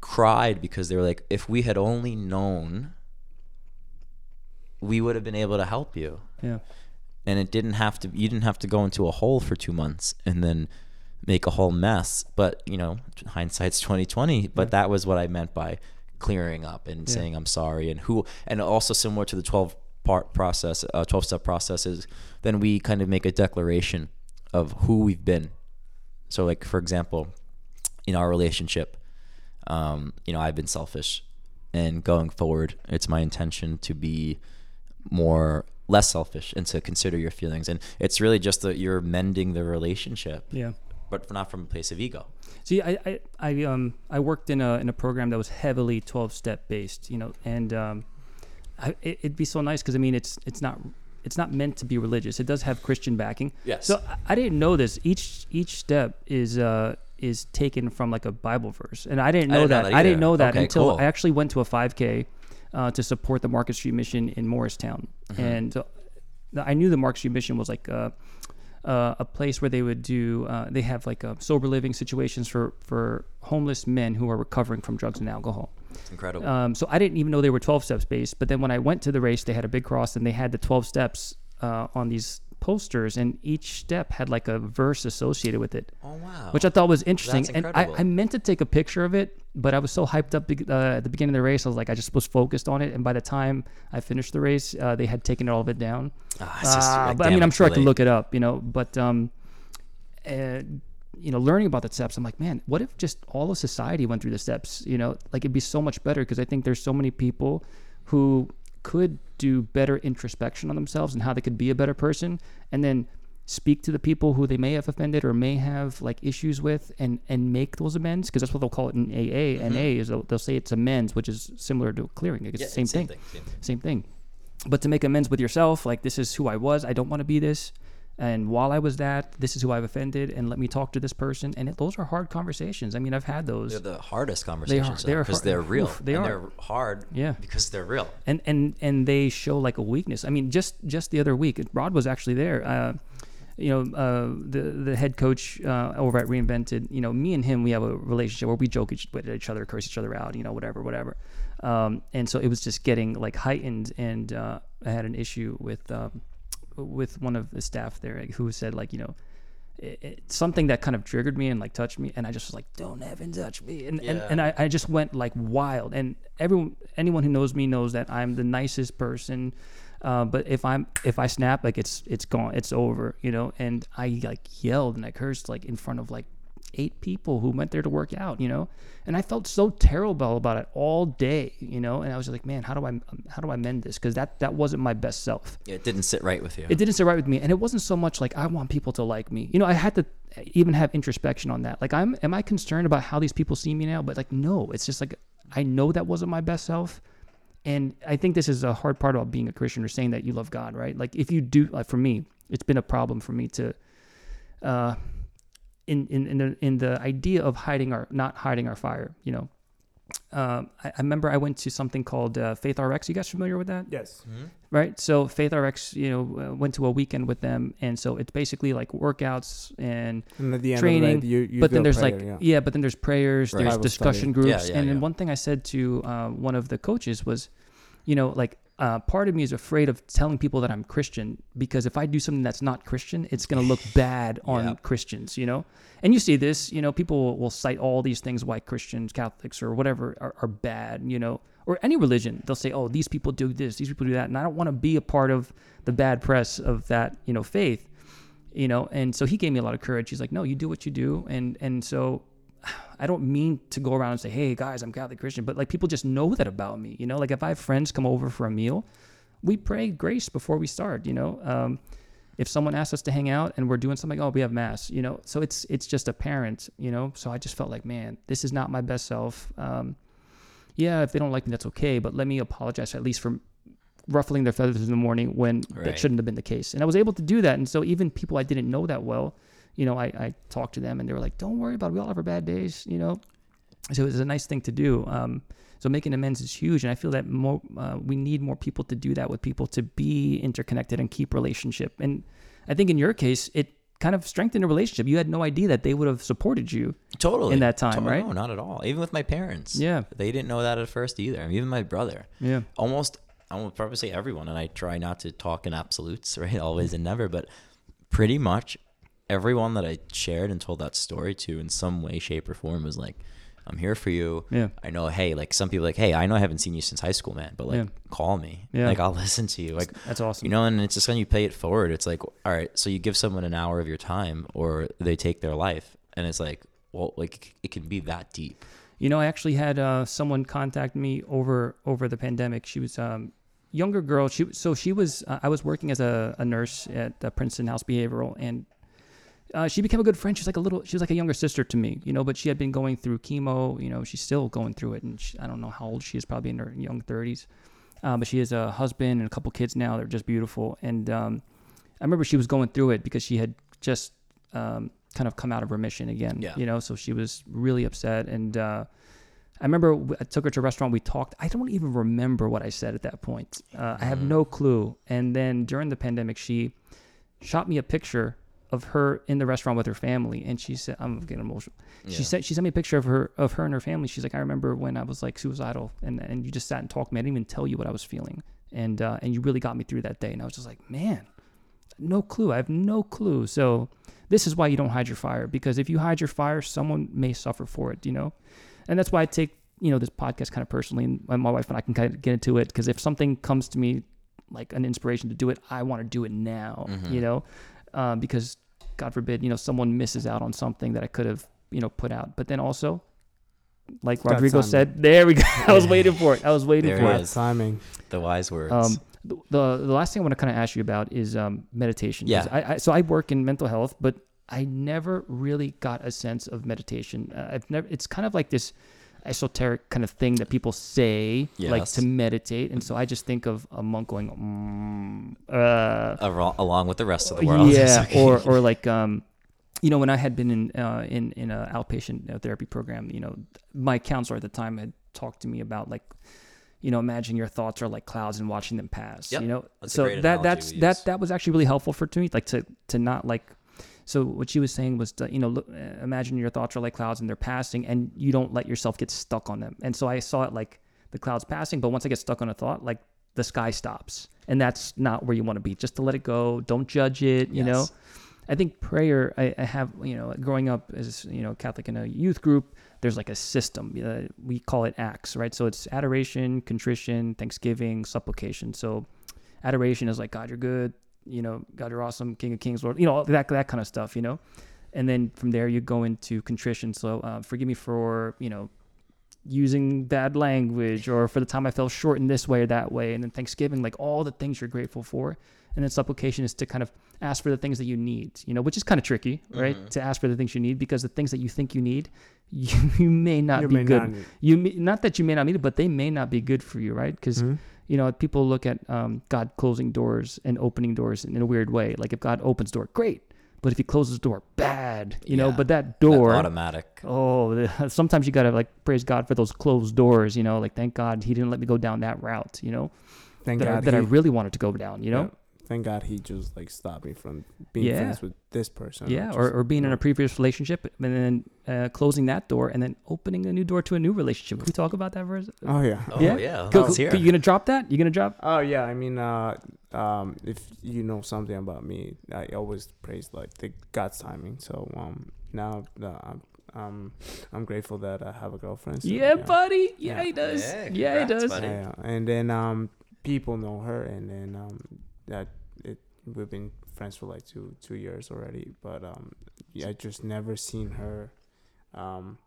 cried because they were like, if we had only known, we would have been able to help you. Yeah. and it didn't have to you didn't have to go into a hole for two months and then make a whole mess. But you know hindsight's 2020 but that was what i meant by clearing up and Yeah. saying i'm sorry. And who and also similar to the 12 part process uh, 12 step process is then we kind of make a declaration of who we've been. So like for example in our relationship um, you know i've been selfish and going forward it's my intention to be more less selfish and to consider your feelings. And it's really just that you're mending the relationship Yeah. but not from a place of ego. See, I, I, I um I worked in a in a program that was heavily twelve step based, you know, and um, I, it, it'd be so nice because I mean it's it's not it's not meant to be religious. It does have Christian backing. Yes. So I, I didn't know this. Each each step is uh is taken from like a Bible verse, and I didn't I know didn't know that. that I didn't know that Okay, until cool. I actually went to a 5K uh, to support the Market Street Mission in Morristown, Mm-hmm. and uh, I knew the Market Street Mission was like. Uh, uh, a place where they would do uh, they have like uh, sober living situations for for homeless men who are recovering from drugs and alcohol it's incredible um, so i didn't even know they were 12 steps based but then when i went to the race they had a big cross and they had the 12 steps uh, on these posters, and each step had like a verse associated with it, Oh wow. which I thought was interesting. And I. I meant to take a picture of it, but I was so hyped up uh, at the beginning of the race. I was like, I just was focused on it, and by the time I finished the race, uh, they had taken all of it down. Ah, it's just, Uh, like, but I mean, I'm sure I too can look it up, you know. But um, uh, you know, learning about the steps, I'm like, man, what if just all of society went through the steps? You know, like it'd be so much better because I think there's so many people who could do better introspection on themselves and how they could be a better person, and then speak to the people who they may have offended or may have like issues with and and make those amends because that's what they'll call it in AA. NA mm-hmm. is they'll, they'll say it's amends, which is similar to clearing. It's Yeah, the same, thing Same thing. same thing. But to make amends with yourself, like this is who I was. I don't want to be this. And while I was that, this is who I've offended, and let me talk to this person. And it, those are hard conversations. I mean, I've had those. They're the hardest conversations they are because hard- they're real. oof, they and are. they're hard Yeah. because they're real. and and and they show like a weakness. I mean, just just the other week, Rod was actually there. Uh, you know, uh, the the head coach uh, over at Reinvented. You know, me and him, we have a relationship where we joke each, with each other, curse each other out. You know, whatever, whatever. Um, and so it was just getting like heightened, and uh, I had an issue with um, with one of the staff there who said like, you know. It, it, something that kind of triggered me and like touched me and i just was like don't even touch me. And and, and I, I just went like wild. And everyone anyone who knows me knows that i'm the nicest person uh, but if i'm if i snap like it's it's gone it's over you know? And i like yelled and i cursed like in front of like eight people who went there to work out you know? And i felt so terrible about it all day you know? And i was like man how do i how do i mend this? Because that that wasn't my best self. Yeah, it didn't sit right with you. it didn't sit right with me. And it wasn't so much like i want people to like me. You know i had to even have introspection on that. Like i'm am i concerned about how these people see me now? But like no. It's just like i know that wasn't my best self. And i think this is a hard part about being a christian or saying that you love god right? Like if you do like for me it's been a problem for me to uh in in in the, in the idea of hiding our not hiding our fire you know um, I, I remember I went to something called uh, Faith RX. You guys familiar with that? Yes. right? So Faith RX, you know, uh, went to a weekend with them, and so it's basically like workouts and And at the end training. of the night, you, you but then there's prayer, like yeah. yeah. but then there's prayers, Right. there's Bible discussion study. groups, Yeah, yeah, and then one thing I said to uh, one of the coaches was, you know, like uh, part of me is afraid of telling people that I'm Christian because if I do something that's not Christian, it's gonna look bad on Yeah. Christians, you know. And you see this, you know, people will, will cite all these things why Christians, Catholics, or whatever are, are bad, you know, or any religion. They'll say, oh, these people do this, these people do that, and I don't want to be a part of the bad press of that, you know, faith you know and so he gave me a lot of courage he's like no you do what you do and and so i don't mean to go around and say hey guys i'm catholic christian but like people just know that about me you know? Like if i have friends come over for a meal we pray grace before we start you know? Um, if someone asks us to hang out and we're doing something oh we have mass you know? So it's it's just apparent you know? So i just felt like man this is not my best self. Um, yeah if they don't like me that's okay but let me apologize at least for ruffling their feathers in the morning when that shouldn't have been the case. And I was able to do that. And so even people I didn't know that well, you know, I, I talked to them and they were like, don't worry about it. We all have our bad days, you know? So it was a nice thing to do. Um, so making amends is huge. And I feel that more, uh, we need more people to do that with people to be interconnected and keep relationship. And I think in your case, it kind of strengthened a relationship. You had no idea that they would have supported you. Totally. in that time, To- right? No, not at all. Even with my parents. Yeah. They didn't know that at first either. I mean, even my brother. Yeah. Almost, I will probably say everyone, and I try not to talk in absolutes, right? Always and never, but pretty much everyone that I shared and told that story to in some way, shape, or form was like, I'm here for you. Yeah. I know, hey, like some people like, hey, I know I haven't seen you since high school, man, but like Yeah. call me. Yeah. Like I'll listen to you. Like That's awesome. you know, and it's just when you pay it forward, it's like, all right, so you give someone an hour of your time or they take their life. And it's like, well, like it can be that deep. You know, I actually had uh, someone contact me over over the pandemic. She was um, younger girl. She so she was. Uh, I was working as a, a nurse at uh, Princeton House Behavioral, and uh, she became a good friend. She's like a little. She was like a younger sister to me, you know. But she had been going through chemo. You know, she's still going through it, and she, I don't know how old she is. Probably in her young thirties. Uh, but she has a husband and a couple kids now. They're just beautiful. And um, I remember she was going through it because she had just um, kind of come out of remission again. Yeah. You know, so she was really upset. And uh, I remember I took her to a restaurant. We talked. I don't even remember what I said at that point. Uh, I have no clue. And then during the pandemic, she shot me a picture of her in the restaurant with her family, and she said, "I'm getting emotional." She said she sent me a picture of her of her and her family. She's like, "I remember when I was like suicidal, and and you just sat and talked to me. I didn't even tell you what I was feeling, and uh, and you really got me through that day." And I was just like, "Man, no clue. I have no clue. So this is why you don't hide your fire because if you hide your fire, someone may suffer for it. You know, and that's why I take you know this podcast kind of personally, and my wife and I can kind of get into it because if something comes to me like an inspiration to do it, I want to do it now. Mhm. You know, um, because God forbid, you know, someone misses out on something that I could have you know put out. But then also, like God's Rodrigo timing. said, there we go. I was waiting for it. I was waiting There for it it. Right timing. The wise words. Um, the, the the last thing I want to kind of ask you about is um, meditation. 'Cause Yeah. I, I, so I work in mental health, but I never really got a sense of meditation. Uh, I've never. It's kind of like this esoteric kind of thing that people say, like to meditate, and so I just think of a monk going, mm, uh, along with the rest of the world. yeah, or or like um, you know, when I had been in uh, in in a outpatient therapy program, you know, my counselor at the time had talked to me about like, you know, imagine your thoughts are like clouds and watching them pass. Yep, You know, that's so that that's that that was actually really helpful for to me, like to to not like. So what she was saying was, to, you know, look, uh, imagine your thoughts are like clouds and they're passing, and you don't let yourself get stuck on them. And so I saw it like the clouds passing, but once I get stuck on a thought, like the sky stops, and that's not where you want to be. Just to let it go, don't judge it. You know, I think prayer. I, I have you know, growing up as you know Catholic in a youth group, there's like a system. Uh, we call it acts, right? So it's adoration, contrition, thanksgiving, supplication. So adoration is like God, you're good. You know, God, you're awesome, King of Kings, Lord. You know, that that kind of stuff. You know, and then from there you go into contrition. So uh, forgive me for you know using bad language or for the time I fell short in this way or that way. And then Thanksgiving, like all the things you're grateful for. And then supplication is to kind of ask for the things that you need, you know, which is kind of tricky, right? Mhm. To ask for the things you need because the things that you think you need, you, you may not you be may good. not You may, not that you may not need it, but they may not be good for you, right? Because Mhm. You know people look at um, God closing doors and opening doors in a weird way. Like if God opens door, great, but if He closes door, bad. You know, but that That door, automatic. Oh, the- sometimes you gotta like praise God for those closed doors. You know, like thank God He didn't let me go down that route. You know, Thank that, I, God that I really wanted to go down. You know, yeah, thank God he just like stopped me from being Yeah. friends with this person. yeah, just, or, or being in a previous relationship and then uh, closing that door and then opening a new door to a new relationship. Can we talk about that for a know. Oh yeah. Oh Yeah? yeah. Go- Let's go- hear. You gonna drop that? You gonna drop? Oh yeah, I mean, uh, um, if you know something about me, I always praise like the God's timing. So um, now uh, I'm um, I'm grateful that I have a girlfriend. So, yeah, buddy. Yeah, Yeah. he does. Yeah, Yeah, he does. buddy. Yeah, and then um, people know her, and then um, that it we've been friends for like two two years already. But um, yeah, I just never seen her, um,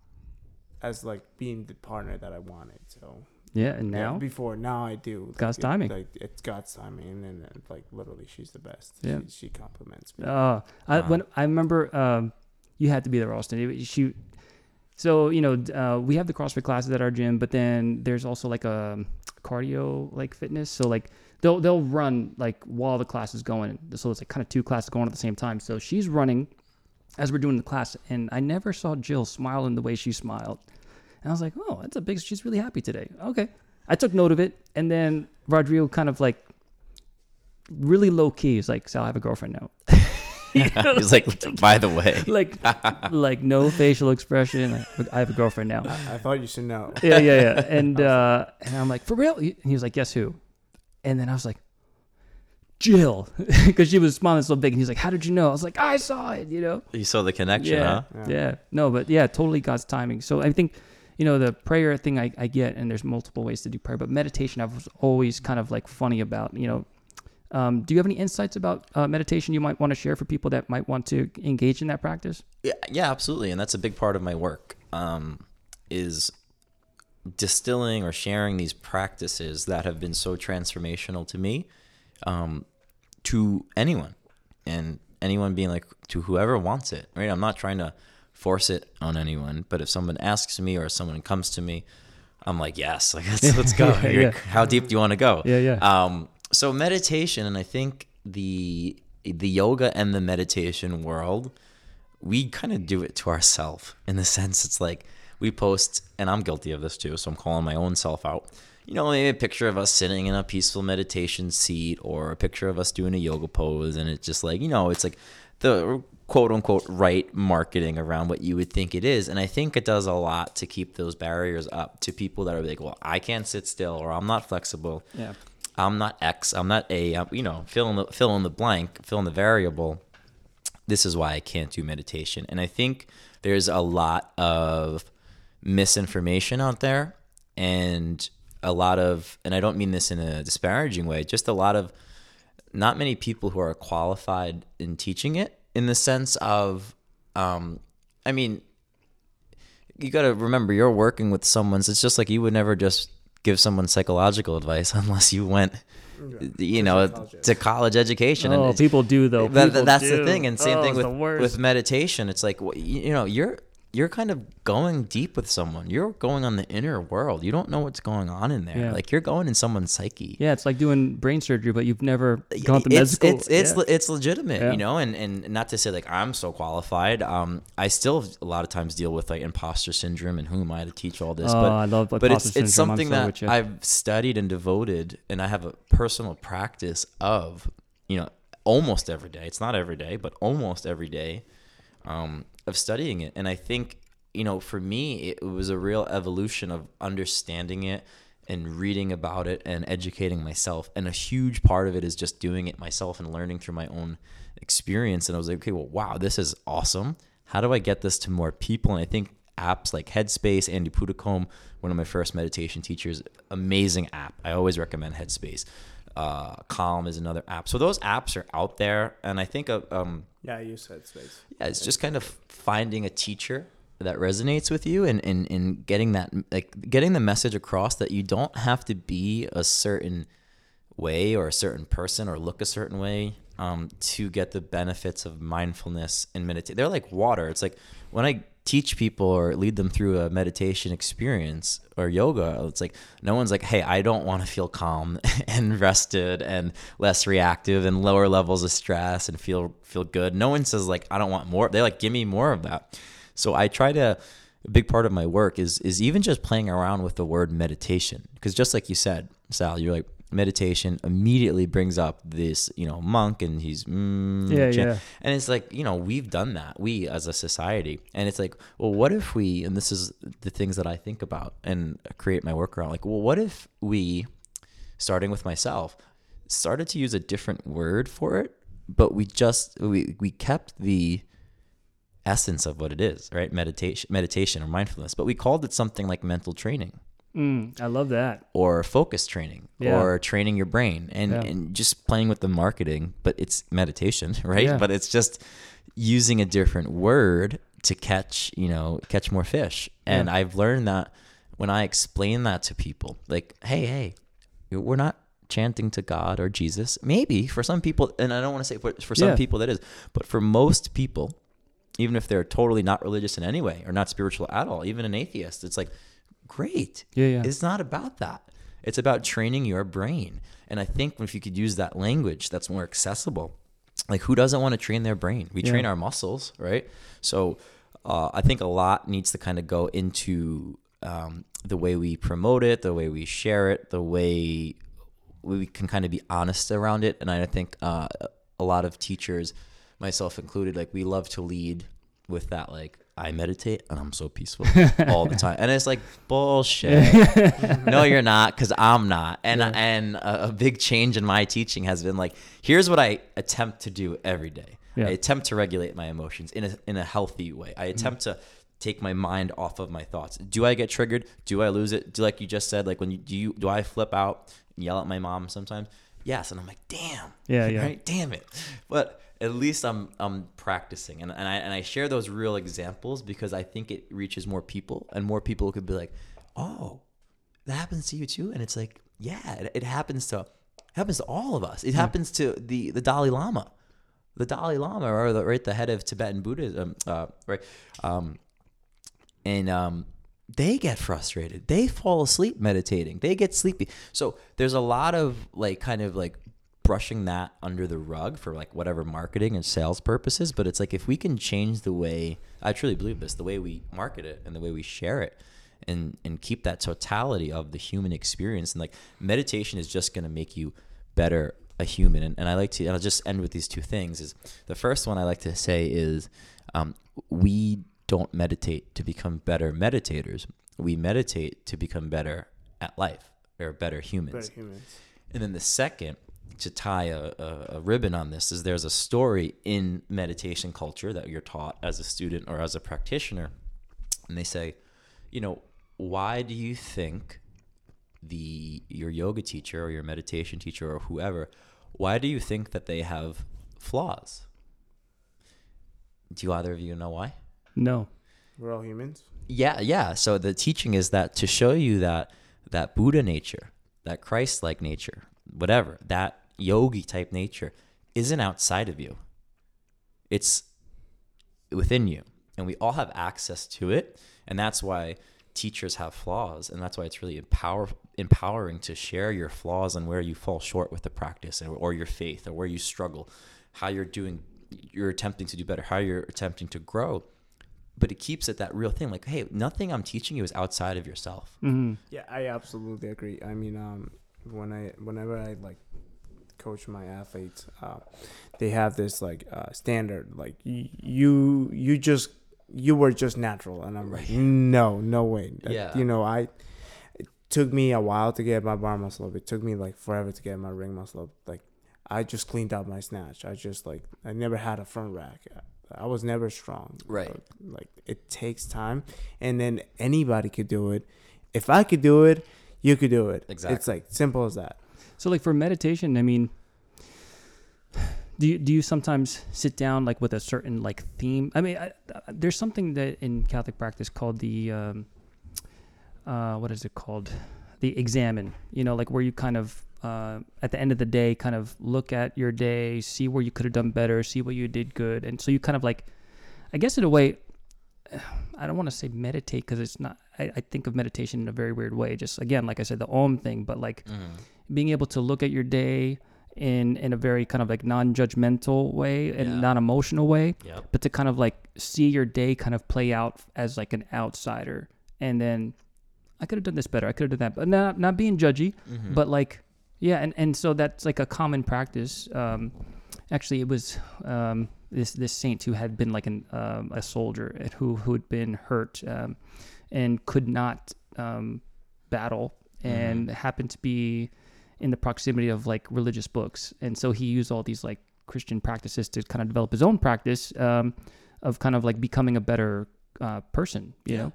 as like being the partner that I wanted. So Yeah, and yeah, now before now I do like, God's it- timing. Like it's God's timing, and then uh, like literally she's the best. Yeah. she, she compliments me. Uh, I Wow. when I remember um, you had to be there, Austin. It- She, so you know, uh, we have the CrossFit classes at our gym, but then there's also like a cardio like fitness. So like they'll they'll run like while the class is going. So it's like kind of two classes going at the same time. So she's running as we're doing the class, and I never saw Jill smile in the way she smiled. And I was like, oh, that's a big. She's really happy today. Okay, I took note of it, and then Rodrigo kind of like really low key. He's like, Sal, I have a girlfriend now. He's like, by the way. like like no facial expression. Like, I have a girlfriend now. I, I thought you should know. Yeah, yeah, yeah. And uh, and I'm like, for real? And he was like, guess who? And then I was like, Jill, because she was smiling so big. And he's like, how did you know? I was like, I saw it. You know? You saw the connection, Yeah, huh? Yeah. yeah. No, but yeah, totally God's timing. So I think. You know the prayer thing I, I get, and there's multiple ways to do prayer, but meditation I was always kind of like funny about. You know, um, do you have any insights about uh, meditation you might want to share for people that might want to engage in that practice? Yeah, yeah, absolutely, and that's a big part of my work. Um, is distilling or sharing these practices that have been so transformational to me, um, to anyone, and anyone being like to whoever wants it. Right? I'm not trying to force it on anyone, but if someone asks me or someone comes to me, I'm like, yes, like let's, let's go. Yeah, yeah. How deep do you want to go? Yeah, yeah. Um, so meditation, and I think the the yoga and the meditation world, we kind of do it to ourselves in the sense it's like we post, and I'm guilty of this too, so I'm calling my own self out. You know, maybe a picture of us sitting in a peaceful meditation seat, or a picture of us doing a yoga pose, and it's just like you know, it's like the quote unquote right marketing around what you would think it is. And I think it does a lot to keep those barriers up to people that are like, well, I can't sit still or I'm not flexible. Yeah. I'm not X. I'm not A. I'm, you know, fill in the fill in the blank, fill in the variable. This is why I can't do meditation. And I think there's a lot of misinformation out there, and a lot of, and I don't mean this in a disparaging way, just a lot of not many people who are qualified in teaching it in the sense of, um, I mean, you got to remember you're working with someone's. It's just like you would never just give someone psychological advice unless you went, you know, to college education. Oh, it's- people do though. that- People that's the thing, and same Oh, thing with with meditation. It's like you you know you're you're kind of going deep with someone. You're going on the inner world. You don't know what's going on in there. Yeah. Like you're going in someone's psyche. Yeah, it's like doing brain surgery, but you've never gone to med it's, school. It's it's Yeah. le- it's legitimate, Yeah. you know, and, and not to say like I'm so qualified. Um, I still a lot of times deal with like imposter syndrome and who am I to teach all this? Oh, but I love but it's it's syndrome. I'm something so that. I've studied and devoted, and I have a personal practice of, you know, almost every day. It's not every day, but almost every day, um, of studying it. And I think you know, for me, it was a real evolution of understanding it and reading about it and educating myself. And a huge part of it is just doing it myself and learning through my own experience. And I was like, okay, well, wow, this is awesome. How do I get this to more people? And I think apps like Headspace, Andy Puddicombe, one of my first meditation teachers, amazing app. I always recommend Headspace. Uh, Calm is another app. So those apps are out there, and I think uh, um, Yeah, I use Headspace. yeah, it's just kind of finding a teacher that resonates with you and, and, and getting that like getting the message across that you don't have to be a certain way or a certain person or look a certain way um, to get the benefits of mindfulness and meditate. They're like water. It's like when I teach people or lead them through a meditation experience or yoga, it's like no one's like, hey, I don't want to feel calm and rested and less reactive and lower levels of stress and feel feel good. No one says like I don't want more. They like give me more of that. So I try to a big part of my work is is even just playing around with the word meditation because just like you said, Sal, you're like meditation immediately brings up this you know monk and he's mm, Yeah, yeah. and it's like you know we've done that we as a society. And it's like well what if we and this is the things that I think about and create my work around like well what if we starting with myself started to use a different word for it but we just we we kept the essence of what it is right? Meditation meditation or mindfulness but we called it something like mental training Mm, I love that. or focus training Yeah. or training your brain and, Yeah. and just playing with the marketing but it's meditation right Yeah. but it's just using a different word to catch you know catch more fish and i've learned that when i explain that to people like hey hey we're not chanting to god or jesus maybe for some people and i don't want to say for, for some people that is but for most people even if they're totally not religious in any way or not spiritual at all even an atheist it's like great Yeah, yeah. it's not about that. It's about training your brain. And I think if you could use that language that's more accessible, like who doesn't want to train their brain? We Yeah. train our muscles, right? So uh, I think a lot needs to kind of go into um, the way we promote it, the way we share it, the way we can kind of be honest around it. And I think uh, a lot of teachers, myself included, like we love to lead with that, like, I meditate and I'm so peaceful all the time. And it's like bullshit. no, you're not, because I'm not. And and a, a big change in my teaching has been like, here's what I attempt to do every day. Yeah. I attempt to regulate my emotions in a in a healthy way. I mm-hmm. attempt to take my mind off of my thoughts. Do I get triggered? Do I lose it? Do like you just said, like when you do you do I flip out and yell at my mom sometimes? Yes, and I'm like, damn. Yeah, yeah. Right? Damn it. But at least I'm I'm practicing and, and I and I share those real examples because I think it reaches more people and more people could be like, Oh, that happens to you too? And it's like, yeah, it, it happens to it happens to all of us. It happens to the the Dalai Lama. The Dalai Lama, or the, right, the head of Tibetan Buddhism, uh, right, um, and um, they get frustrated. They fall asleep meditating. They get sleepy. So there's a lot of like kind of like brushing that under the rug for like whatever marketing and sales purposes. But it's like if we can change the way I truly believe this, the way we market it and the way we share it, and and keep that totality of the human experience. And like meditation is just gonna make you better a human. And, and I like to and I'll just end with these two things. Is the first one I like to say is um, we don't meditate to become better meditators. We meditate to become better at life or better humans. Better humans. And then the second, to tie a, a, a ribbon on this, is there's a story in meditation culture that you're taught as a student or as a practitioner. And they say, you know, why do you think the your yoga teacher or your meditation teacher or whoever, why do you think that they have flaws? Do you either of you know why? No. We're all humans. Yeah, yeah. So the teaching is that to show you that that Buddha nature, that Christ-like nature, whatever, that yogi type nature isn't outside of you. It's within you. And we all have access to it, and that's why teachers have flaws, and that's why it's really empower, empowering to share your flaws and where you fall short with the practice or, or your faith or where you struggle, how you're doing you're attempting to do better, how you're attempting to grow but it keeps it that real thing like hey nothing i'm teaching you is outside of yourself Mm-hmm. Yeah, I absolutely agree. I mean, um, when I whenever I like coach my athletes, uh, they have this like uh, standard like you you just you were just natural, and I'm like, no, no way. Yeah. you know, I it took me a while to get my bar muscle up. It took me like forever to get my ring muscle up. Like, I just cleaned out my snatch. I just like I never had a front rack. I was never strong. Right. Like it takes time, and then anybody could do it. If I could do it, you could do it. Exactly. It's like simple as that. So like for meditation, I mean, do you, do you sometimes sit down like with a certain like theme? I mean, I, there's something that in Catholic practice called the um, uh, what is it called? The Examen. You know, like where you kind of uh, at the end of the day kind of look at your day, see where you could have done better, see what you did good, and so you kind of like, I guess in a way, I don't want to say meditate because it's not. I, I think of meditation in a very weird way. Just again, like I said, the Om thing, but like being able to look at your day in in a very kind of like non-judgmental way and Yeah. non-emotional way but to kind of like see your day kind of play out as like an outsider and then i could have done this better i could have done that but not not being judgy Mm-hmm. but like yeah and and so that's like a common practice um actually it was um this this saint who had been like an um, a soldier and who who had been hurt um and could not um battle and happened to be in the proximity of like religious books and so he used all these like christian practices to kind of develop his own practice um of kind of like becoming a better uh, person you Yeah. know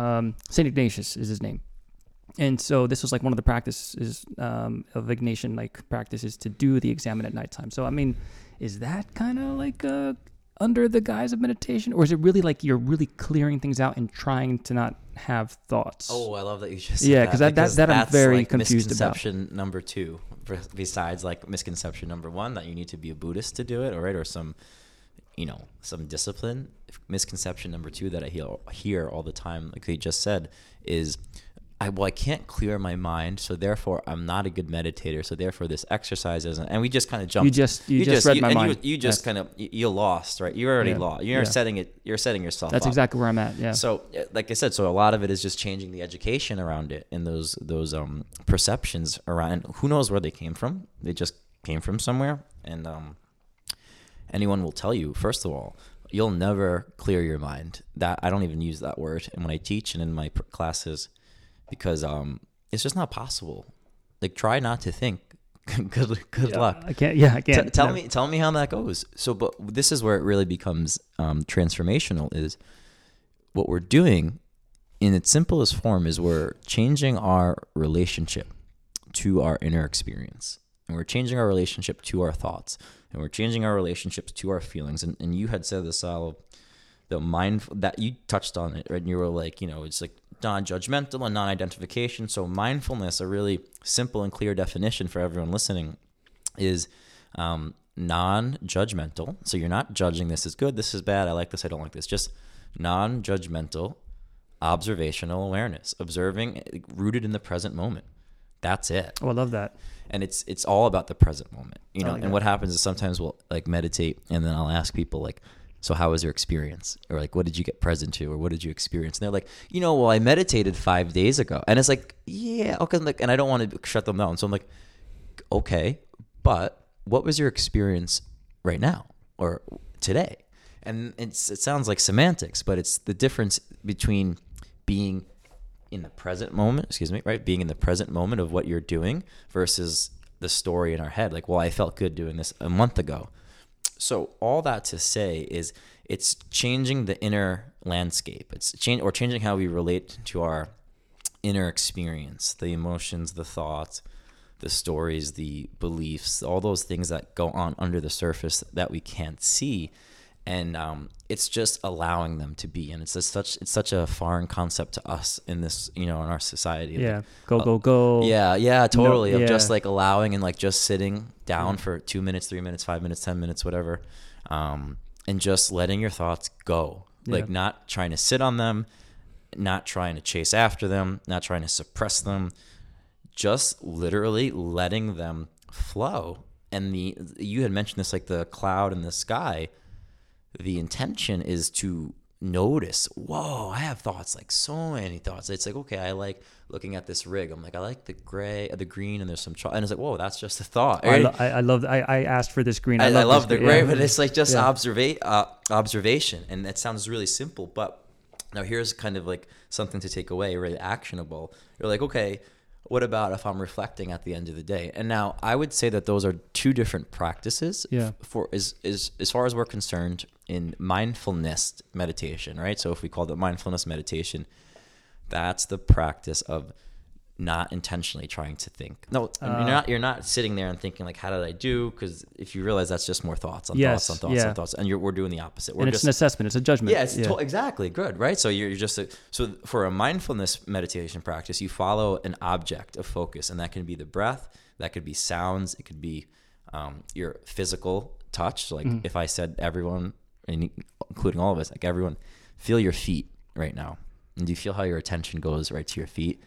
um saint ignatius is his name and so this was like one of the practices um, of Ignatian like practices to do the Examen at nighttime. So I mean, is that kind of like uh, under the guise of meditation, or is it really like you're really clearing things out and trying to not have thoughts? Oh, I love that you just said Yeah, that- that- because that I'm very like, confused about. misconception number two, besides like misconception number one that you need to be a Buddhist to do it, all right, or some, you know, some discipline. Misconception number two that I hear hear all the time, like they just said, is. I, well, I can't clear my mind, so therefore I'm not a good meditator. So therefore, this exercise isn't. And we just kind of jumped. you just you, just, read you, my and mind. You, you just Yes. kind of you, you lost, right? You're already Yeah. lost. You're Yeah. setting it. You're setting yourself. That's up. exactly where I'm at. Yeah. So, uh, like I said, so a lot of it is just changing the education around it and those those um perceptions around. Who knows where they came from? They just came from somewhere, and um, anyone will tell you. First of all, you'll never clear your mind. That I don't even use that word, and when I teach and in my pr- classes, because um, it's just not possible. Like, try not to think. good good Yeah, luck. I can't. Yeah, I T- can't. tell no. me tell me how that goes so but this is where it really becomes um, transformational is what we're doing in its simplest form is we're changing our relationship to our inner experience and we're changing our relationship to our thoughts and we're changing our relationships to our feelings and, and you had said this Sal, the mindful that you touched on it right and you were like you know it's like non-judgmental and non-identification. So mindfulness a really simple and clear definition for everyone listening is um, non-judgmental. So you're not judging this is good this is bad i like this i don't like this. Just non-judgmental observational awareness observing rooted in the present moment. That's it. Oh, I love that. and it's it's all about the present moment you know like and that. what happens is sometimes we'll like meditate and then i'll ask people like so how was your experience or like what did you get present to or what did you experience and they're like you know well i meditated five days ago and it's like yeah okay like and i don't want to shut them down so i'm like okay but what was your experience right now or today and it sounds like semantics but it's the difference between being in the present moment, excuse me, right? Being in the present moment of what you're doing versus the story in our head. Like, well, I felt good doing this a month ago. So all that to say is it's changing the inner landscape. It's change or changing how we relate to our inner experience, the emotions, the thoughts, the stories, the beliefs, all those things that go on under the surface that we can't see. And um, it's just allowing them to be, and it's such it's such a foreign concept to us in this, you know, in our society. Like, Yeah. Go go go. yeah, yeah, totally. Of just like allowing and like just sitting down for two minutes, three minutes, five minutes, ten minutes, whatever, um, and just letting your thoughts go. Like not trying to sit on them, not trying to chase after them, not trying to suppress them, just literally letting them flow. And the you had mentioned this like the cloud in the sky. The intention is to notice, whoa, I have thoughts, like so many thoughts. It's like, okay, I like looking at this rig. I'm like, I like the gray, the green, and there's some, cho-. and it's like, whoa, that's just a thought. I, lo- I, I love. I, I asked for this green. I, I love, this the gray, Yeah. but it's like just Yeah. observa- uh, observation, and that sounds really simple. But now here's kind of like something to take away, really actionable. You're like, okay, what about if I'm reflecting at the end of the day? And now I would say that those are two different practices. Yeah. For as is as far as we're concerned in mindfulness meditation, right? So if we call it mindfulness meditation, that's the practice of not intentionally trying to think. No, Uh, you're not. You're not sitting there and thinking like, "How did I do?" Because if you realize that's just more thoughts on Yes, thoughts on thoughts yeah. on thoughts, and you're, we're doing the opposite. We're and it's just an assessment. It's a judgment. yeah, it's to- exactly good, right? So you're, you're just a, so for a mindfulness meditation practice, you follow an object of focus, and that can be the breath, that could be sounds, it could be um, your physical touch. Like Mm-hmm. if I said everyone, and including all of us, like everyone, feel your feet right now, and do you feel how your attention goes right to your feet?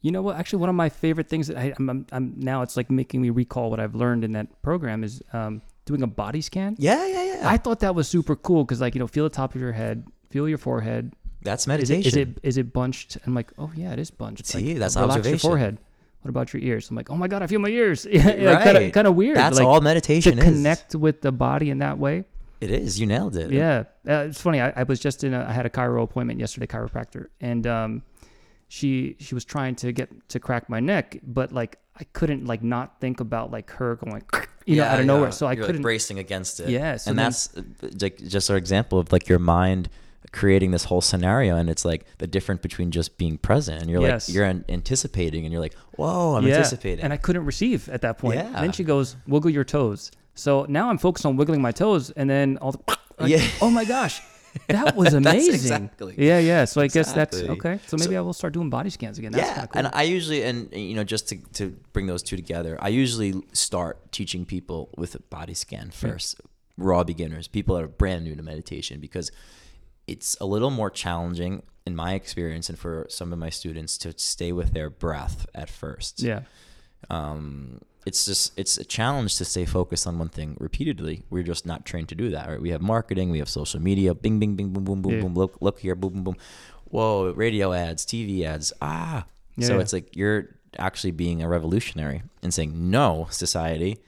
You know what? Actually, one of my favorite things that I, I'm, I'm, I'm now it's like making me recall what I've learned in that program is um, doing a body scan. Yeah, yeah, yeah. I thought that was super cool because like you know feel the top of your head, feel your forehead. That's Is meditation. it is it is it bunched? I'm like, oh yeah, it is bunched. See, like, that's observation. Your forehead. What about your ears? I'm like, oh my god, I feel my ears. yeah, yeah kind of Right. kind of weird. That's like, all to meditation is. connect with the body in that way. It is. You nailed it. Yeah, uh, it's funny. I, I was just in. A, I had a chiro appointment yesterday, chiropractor, and um, she she was trying to get to crack my neck, but like I couldn't like not think about like her going, you know, out of nowhere. So I You're, couldn't. bracing against it. Yeah, so and then- that's uh, like just our example of like your mind creating this whole scenario, and it's like the difference between just being present and you're Yes. like you're an- anticipating, and you're like, whoa, I'm yeah, anticipating. and I couldn't receive at that point. Yeah. Then she goes, wiggle your toes. So now I'm focused on wiggling my toes, and then all the, like, Yeah. oh my gosh, that was That's amazing. exactly- Yeah, yeah. So I guess that's okay. So maybe I will start doing body scans again. That's yeah, cool. and I usually and you know just to, to bring those two together, I usually start teaching people with a body scan first, raw beginners, people that are brand new to meditation, because it's a little more challenging in my experience and for some of my students to stay with their breath at first. yeah. um, it's just it's a challenge to stay focused on one thing repeatedly. We're just not trained to do that. Right? We have marketing, we have social media, bing, bing, bing, boom, boom, boom, Yeah. boom. Look, look here, boom, boom, boom. Whoa, radio ads, TV ads. Ah, Yeah, so yeah. it's like you're actually being a revolutionary and saying, "No, society,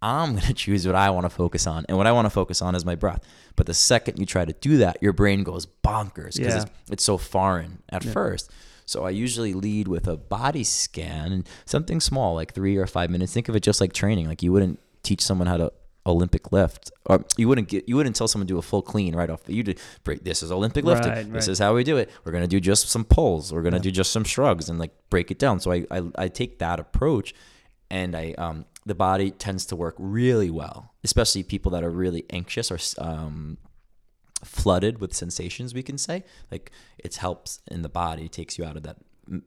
I'm going to choose what I want to focus on, and what I want to focus on is my breath." But the second you try to do that, your brain goes bonkers because Yeah. it's, it's so foreign at Yeah. first. So I usually lead with a body scan and something small, like three or five minutes. Think of it just like training. Like you wouldn't teach someone how to Olympic lift, or you wouldn't get you wouldn't tell someone to do a full clean right off. You do break. This is Olympic lifting. Right, This right. is how we do it. We're gonna do just some pulls. We're gonna Yeah. do just some shrugs and like break it down. So I, I I take that approach, and I um the body tends to work really well, especially people that are really anxious or um flooded with sensations. We can say like it helps in the body, takes you out of that.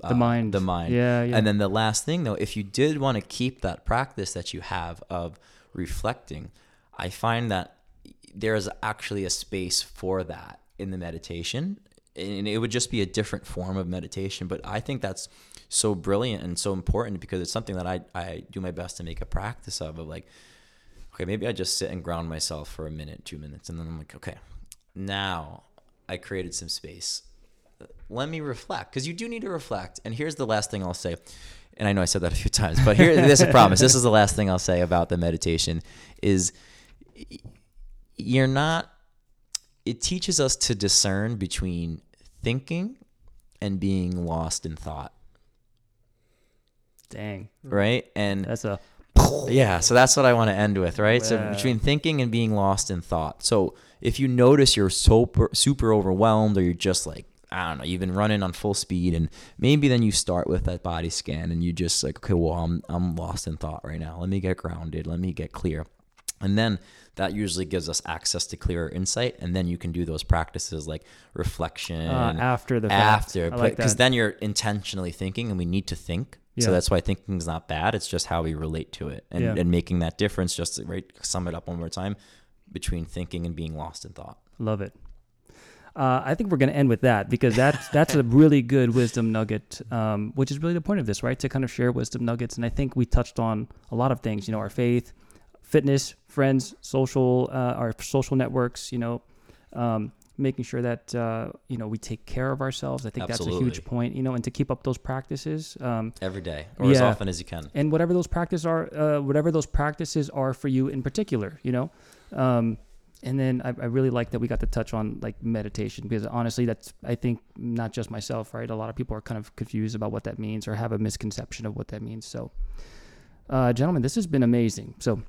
uh, The mind. the mind. Yeah, yeah. And then the last thing though, if you did want to keep that practice that you have of reflecting, I find that there's actually a space for that in the meditation. And it would just be a different form of meditation. But I think that's so brilliant and so important because it's something that I, I do my best to make a practice of, of like, okay, maybe I just sit and ground myself for a minute, two minutes. And then I'm like, okay, now I created some space let me reflect because you do need to reflect. And here's the last thing I'll say. And I know I said that a few times, but here, this is a promise. This is the last thing I'll say about the meditation is you're not, it teaches us to discern between thinking and being lost in thought, Dang, right? And that's a yeah, so that's what I want to end with, right? So between thinking and being lost in thought. So if you notice you're super super overwhelmed or you're just like I don't know, you've been running on full speed and maybe then you start with that body scan and you just like, okay, well, I'm I'm lost in thought right now. Let me get grounded. Let me get clear. And then that usually gives us access to clearer insight and then you can do those practices like reflection uh, after the fact. after like because then you're intentionally thinking and we need to think so that's why thinking is not bad it's just how we relate to it and, Yeah. and making that difference just to right sum it up one more time between thinking and being lost in thought Love it. Uh, I think we're going to end with that because that's that's a really good wisdom nugget, um, which is really the point of this, right? To kind of share wisdom nuggets, and I think we touched on a lot of things. You know, our faith, fitness, friends, social, uh, our social networks. You know, um, making sure that uh, you know we take care of ourselves. I think that's a huge point. You know, and to keep up those practices. Um, every day or as often as you can and whatever those practices are, uh, whatever those practices are for you in particular, you know. Um, and then I, I really like that we got to touch on like meditation because honestly, that's I think not just myself, right? A lot of people are kind of confused about what that means or have a misconception of what that means. So, uh, gentlemen, this has been amazing. So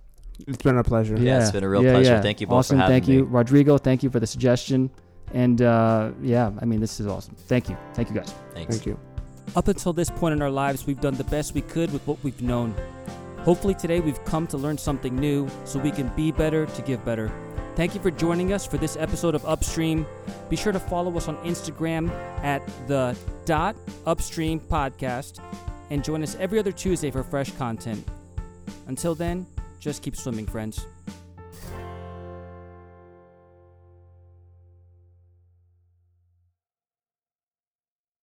It's been a pleasure. Yeah, it's been a real pleasure. Thank you both for having thank you. Rodrigo. Thank you for the suggestion. And uh, yeah, I mean, this is awesome. Thank you. Thank you guys. thanks Thank you. Up until this point in our lives, we've done the best we could with what we've known. Hopefully, today we've come to learn something new so we can be better to give better. Thank you for joining us for this episode of Upstream. Be sure to follow us on Instagram at the dot upstream podcast and join us every other Tuesday for fresh content. Until then, just keep swimming, friends.